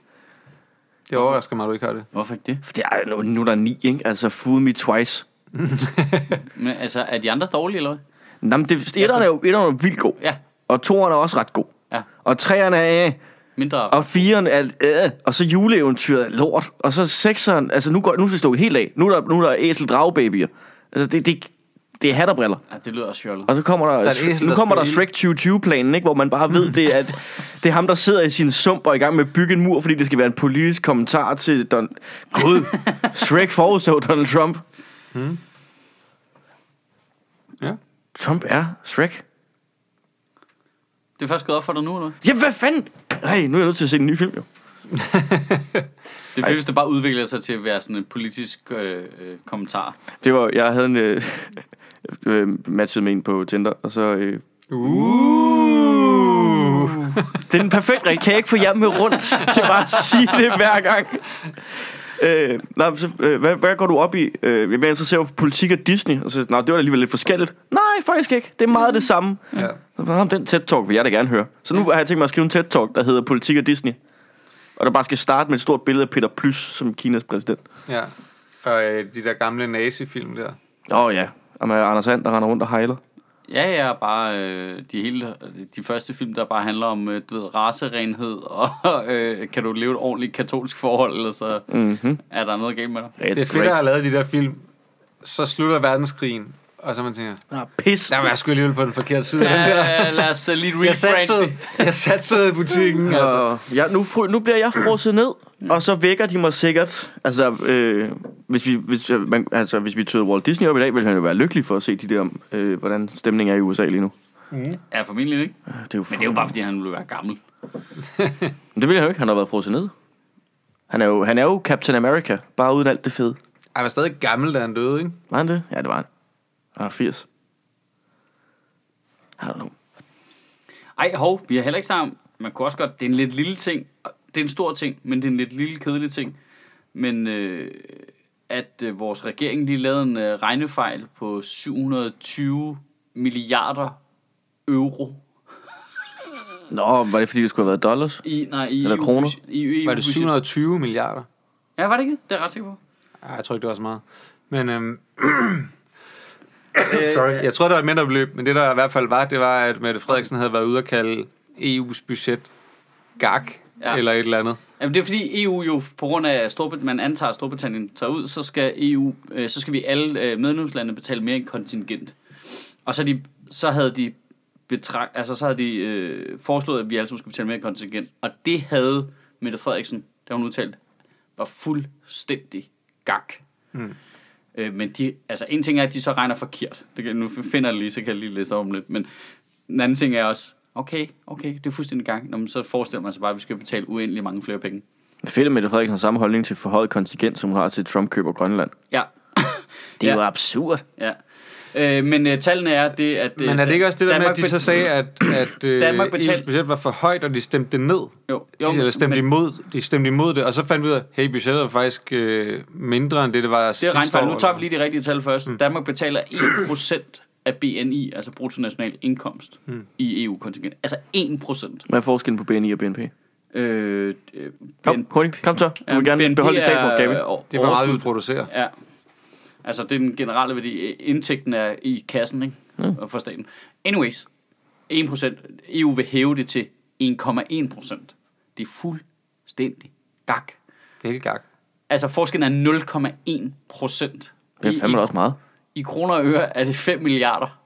Det overrasker mig, at du ikke har det. Hvorfor ikke det? For det er, nu, nu er der ni, ikke? Altså, Fool Me Twice. Men, altså, er de andre dårlige, eller hvad? Nå, men det, etteren er jo etteren er vildt god. Ja, Og toeren er også ret god. ja. Og treeren er... Øh, Mindre. og firen er... Øh, og så juleeventyret er lort. Og så sekseren... Altså, nu, går, nu skal det stå helt af. Nu er der, nu er der æsel dragebabyer. Altså, det, det, det er hatterbriller. Ja, det lyder også fjollet. Og så kommer der, er der et æsel, nu kommer der Shrek 2020-planen, ikke? hvor man bare ved, det er, at det er ham, der sidder i sin sump og er i gang med at bygge en mur, fordi det skal være en politisk kommentar til Don... Gud, Shrek forudså Donald Trump. Ja. Trump er Shrek. Det er først gået op for dig nu, eller? Ja, hvad fanden? Ej, nu er jeg nødt til at se en ny film, jo. Det er hvis det bare udvikler sig til at være sådan en politisk øh, øh, kommentar. Det var, jeg havde en... Øh, øh, matchet med en på Tinder, og så... Øh, Uh. Det er den perfekte regel. Kan jeg ikke få jer med rundt til bare at sige det hver gang? Øh, nej, så, øh, hvad, hvad går du op i? Øh, jeg så ser jeg politik og Disney. Og så, nej, det var alligevel lidt forskelligt. Nej, faktisk ikke. Det er meget det samme. Ja. Så, "Nå, den TED-talk vil jeg da gerne høre. Så nu har jeg tænkt mig at skrive en TED-talk, der hedder politik og Disney. Og der bare skal starte med et stort billede af Peter Plys som Kinas præsident. ja. Og øh, de der gamle nazi-film der. Åh oh, ja, og med Anders Sand, der render rundt og hejler. Ja, ja, bare øh, de, hele, de første film, der bare handler om øh, du ved, racerenhed, og øh, kan du leve et ordentligt katolsk forhold, eller så Mm-hmm. er der noget galt med dig. Det er fedt at have lavet de der film. Så slutter verdenskrigen. Og så man tænker, Ah, pis. der var jeg sgu alligevel på den forkerte side. af den der. Ja, lad os uh, lige Jeg rebrand satsede, det. jeg satsede i butikken. Altså. Ja, nu, nu bliver jeg frosset ned, og så vækker de mig sikkert. Altså, øh, hvis, vi, hvis, øh, man, altså, hvis vi tøder Walt Disney op i dag, ville han jo være lykkelig for at se de der, øh, hvordan stemningen er i USA lige nu. Ja, formentlig ikke. Det er jo, Men det er jo bare, fordi han ville være gammel. Men det vil han jo ikke, han har været frosset ned. Han er, jo, han er jo Captain America, bare uden alt det fede. Han var stadig gammel, da han døde, ikke? Var han det? Ja, det var han. Ah, 80. I don't know. Ej, hov, vi har heller ikke sammen. Man kunne også godt, det er en lidt lille ting. Det er en stor ting, men det er en lidt lille kedelig ting. Men øh, at øh, vores regering lige lavede en øh, regnefejl på 720 milliarder euro. Nå, var det fordi, det skulle have været dollars? I, nej, i Eller EU kroner? I, i Var det 720 milliarder? Ja, var det ikke? Det er jeg ret sikker på. Ja, jeg tror ikke, det var så meget. Men øhm, sorry, jeg tror, det var et mindre beløb, men det der i hvert fald var, det var, at Mette Frederiksen havde været ude at kalde EU's budget gak, Ja. eller et eller andet. Jamen, det er fordi EU jo, på grund af, at man antager, at Storbritannien tager ud, så skal EU, øh, så skal vi alle øh, medlemslande betale mere end kontingent. Og så, de, så havde de betragt, altså så havde de øh, foreslået, at vi alle sammen skulle betale mere end kontingent. Og det havde Mette Frederiksen, der hun udtalt, var fuldstændig gak. Mm. Øh, men de, altså en ting er, at de så regner forkert. Det nu finder jeg lige, så kan jeg lige læse om lidt. Men den anden ting er også, okay, okay, det er fuldstændig gang. Nå, men så forestiller man sig bare, at vi skal betale uendelig mange flere penge. Fedt, at Mette Frederiksen har samme holdning til forhøjet kontingent, som hun har til Trump køber Grønland. Ja, Det er Ja. jo absurd. ja. Øh, men øh, tallene er det, at... øh, Men er det ikke også det der med, Danmark at de så sagde, at, at øh, Danmark betal- EU's budget var for højt, og de stemte det ned? Jo, Jo, de, eller stemte men, imod, de stemte imod det, og så fandt vi ud af, hey, budgettet var faktisk øh, mindre end det, det var det er år. Nu tager vi lige de rigtige tal først. Mm. Danmark betaler 1% af BNI, altså bruttonational indkomst, mm. i EU-kontingent. Altså 1%. Hvad er forskellen på BNI og BNP? Øh, øh, Kom, hurtigt. Kom så. Du vil Ja, gerne BNP beholde dit statsborgerskab, ikke? år- Det var meget, vi producerer. Ja. Altså, det er den generelle værdi. Indtægten er i kassen, ikke? Mm. For staten. Anyways. 1%. EU vil hæve det til 1,1%. Det er fuldstændig gak. Det er helt gak. Altså, forskellen er 0,1%. Det er fandme også meget. I kroner og øre er det 5 milliarder.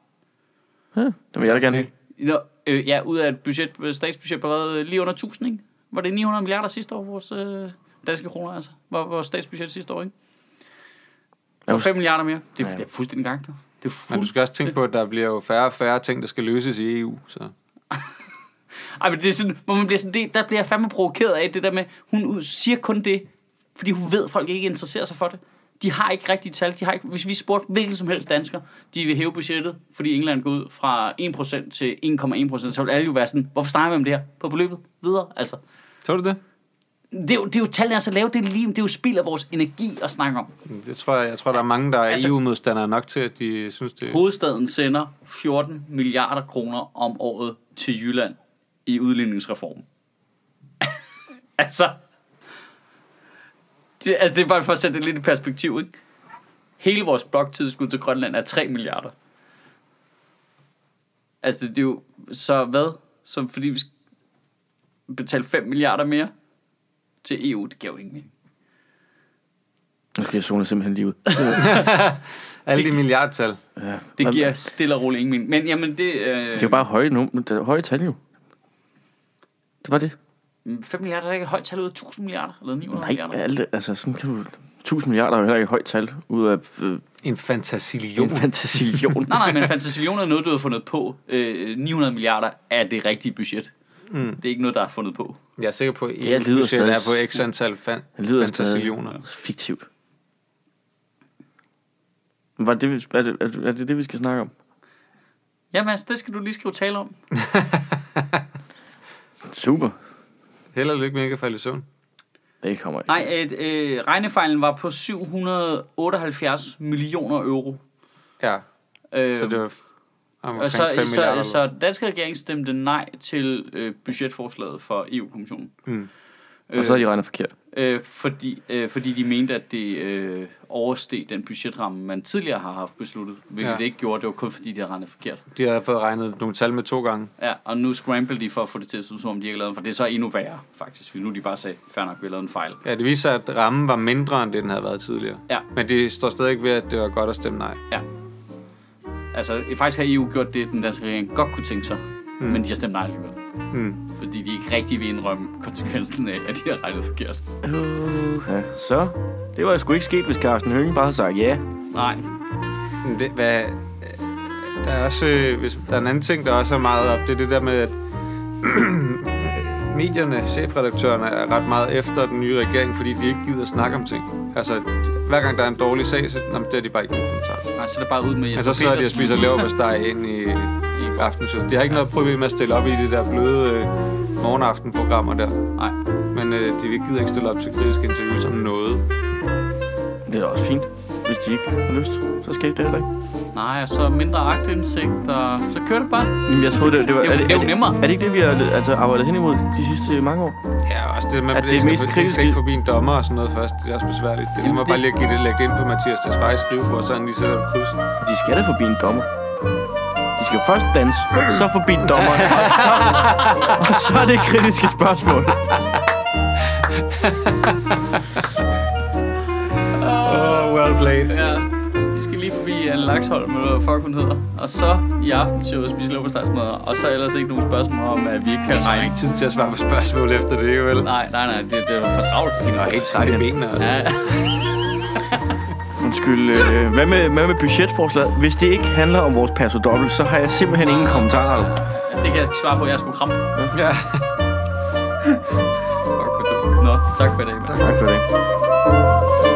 Ja, det vil jeg da gerne have. Nå, øh, ja, ud af et budget, statsbudget på hvad, lige under 1000, ikke? Var det 900 milliarder sidste år, vores øh, danske kroner, altså? Var vores statsbudget sidste år, ikke? Det var 5 milliarder mere. Det, Ja. det er fuldstændig gang. Det er Men du fuld... skal også tænke på, at der bliver jo færre og færre ting, der skal løses i EU. Så. Ej, men det er sådan, hvor man bliver sådan, det, der bliver jeg fandme provokeret af det der med, hun ud, siger kun det, fordi hun ved, at folk ikke interesserer sig for det. De har ikke rigtige tal. De har ikke, hvis vi spurgte hvilken som helst dansker, de vil hæve budgettet, fordi England går ud fra 1% til 1,1%, så vil alle jo være sådan, hvorfor snakker vi om det her på beløbet videre? Altså, Så du det? Det er jo, det er jo tallene er så lave, det er, lige, det er jo spild af vores energi at snakke om. Det tror jeg, jeg tror, der er mange, der er Altså- EU-modstandere nok til, at de synes, det Hovedstaden sender 14 milliarder kroner om året til Jylland i udligningsreformen. altså, det, altså, det er bare for at sætte det lidt i perspektiv, ikke? Hele vores bloktilskud til Grønland er 3 milliarder. Altså, det, det er jo... Så hvad? Så fordi vi skal betale 5 milliarder mere til EU, det giver jo ingen mening. Nu skal jeg zone simpelthen lige ud. alle de milliardtal. Ja. Det giver stille og roligt ingen mening. Men jamen, det... Øh, Det er jo bare høje, num- det er høje tal jo. Det var det. 5 milliarder er ikke et højt tal ud af 1000 milliarder, eller 900 Nej, milliarder. alt det, altså sådan kan du... 1000 milliarder er jo heller ikke et højt tal ud af øh, En fantasilion. en fantasilion. Nej, nej, men fantasillioner er noget, du har fundet på. Øh, 900 milliarder er det rigtige budget. Mm. Det er ikke noget, der er fundet på. Jeg er sikker på, at Det lyder stadig- er på x antal fan- Det lyder fantasillioner. fiktivt. Var det, vi- er, det, er, det, er det det, vi skal snakke om? Jamen altså, det skal du lige skrive tale om. Super. Held og lykke med ikke at falde i søvn. Det kommer ikke. Nej, et, øh, regnefejlen var på 778 millioner euro. Ja, Øh, så det var og så, 5 så, så, danske regering stemte nej til øh, budgetforslaget for EU-kommissionen. Mm. Og så har de regnet forkert. Øh, fordi, øh, fordi de mente, at det øh, oversteg den budgetramme, man tidligere har haft besluttet, hvilket Ja. ja. det ikke gjorde. Det var kun fordi, de havde regnet forkert. De har fået regnet nogle tal med to gange. Ja, og nu scramble de for at få det til at se ud, som om de ikke har lavet den, for det er så endnu værre, faktisk. Hvis nu de bare sagde, fair nok, vi har lavet en fejl. Ja, det viser sig, at rammen var mindre, end det, den havde været tidligere. Ja. Men det står stadig ved, at det var godt at stemme nej. Altså, faktisk har EU gjort det, den danske regering godt kunne tænke sig, Mm. men de har stemt nej alligevel. Mm. Fordi de ikke rigtig vil indrømme konsekvensen af, at de har regnet forkert. Uh, ja, så. Det var sgu ikke sket, hvis Carsten Hønge bare havde sagt ja. Nej, Det, hvad, der er også, øh, hvis, der er en anden ting, der også er meget op, det er det der med, at medierne, chefredaktørerne er ret meget efter den nye regering, fordi de ikke gider snakke om ting. Altså, hver gang der er en dårlig sag, så jamen, det er de bare ikke nogen kommentar til. nej, så er det bare ud med Men så sidder de og spiser leverpostej ind i, i aftenshow. De har ikke noget problem med at stille op i det der bløde øh, morgenaftenprogrammer der. Nej. Men øh, de vil gider ikke stille op til kritiske interviews om noget. Det er da også fint. Hvis de ikke har lyst, så skal de det heller ikke. Nej, og så mindre agtindsigt, og så kører det bare. Jamen, jeg troede, det, det var... Det er jo- det er jo nemmere. Er det ikke det, vi har altså, arbejdet hen imod de sidste mange år? Ja, også det med, At det er mest kritisk. kritiske- ikke forbi en dommer og sådan noget først. Det er også besværligt. Det er Jamen, nemmere det- bare lige at give det, det ind på Mathias Tesfaye skrivebord, så han lige sætter kryds. De skal da forbi en dommer. De skal først danse, så forbi en dommer. og, så, og så er det kritiske spørgsmål. Oh, well played. Ja, de Anne Laksholm, eller hvad fuck hun hedder. Og så i aftenshowet spise løbestegsmadder. Og så ellers ikke nogen spørgsmål om, at vi ikke kan altså, regne. ikke tid til at svare på spørgsmål efter det, jo vel? Nej, nej, nej. Det, det var for travlt. Det var helt træt i benene. Altså. Ja. Undskyld, øh, hvad, med, hvad med budgetforslaget? Hvis det ikke handler om vores passo dobbelt, så har jeg simpelthen ingen kommentarer. Ja, det kan jeg svare på, jeg er sgu. Ja. Fuck, Nå, tak for i Tak for i.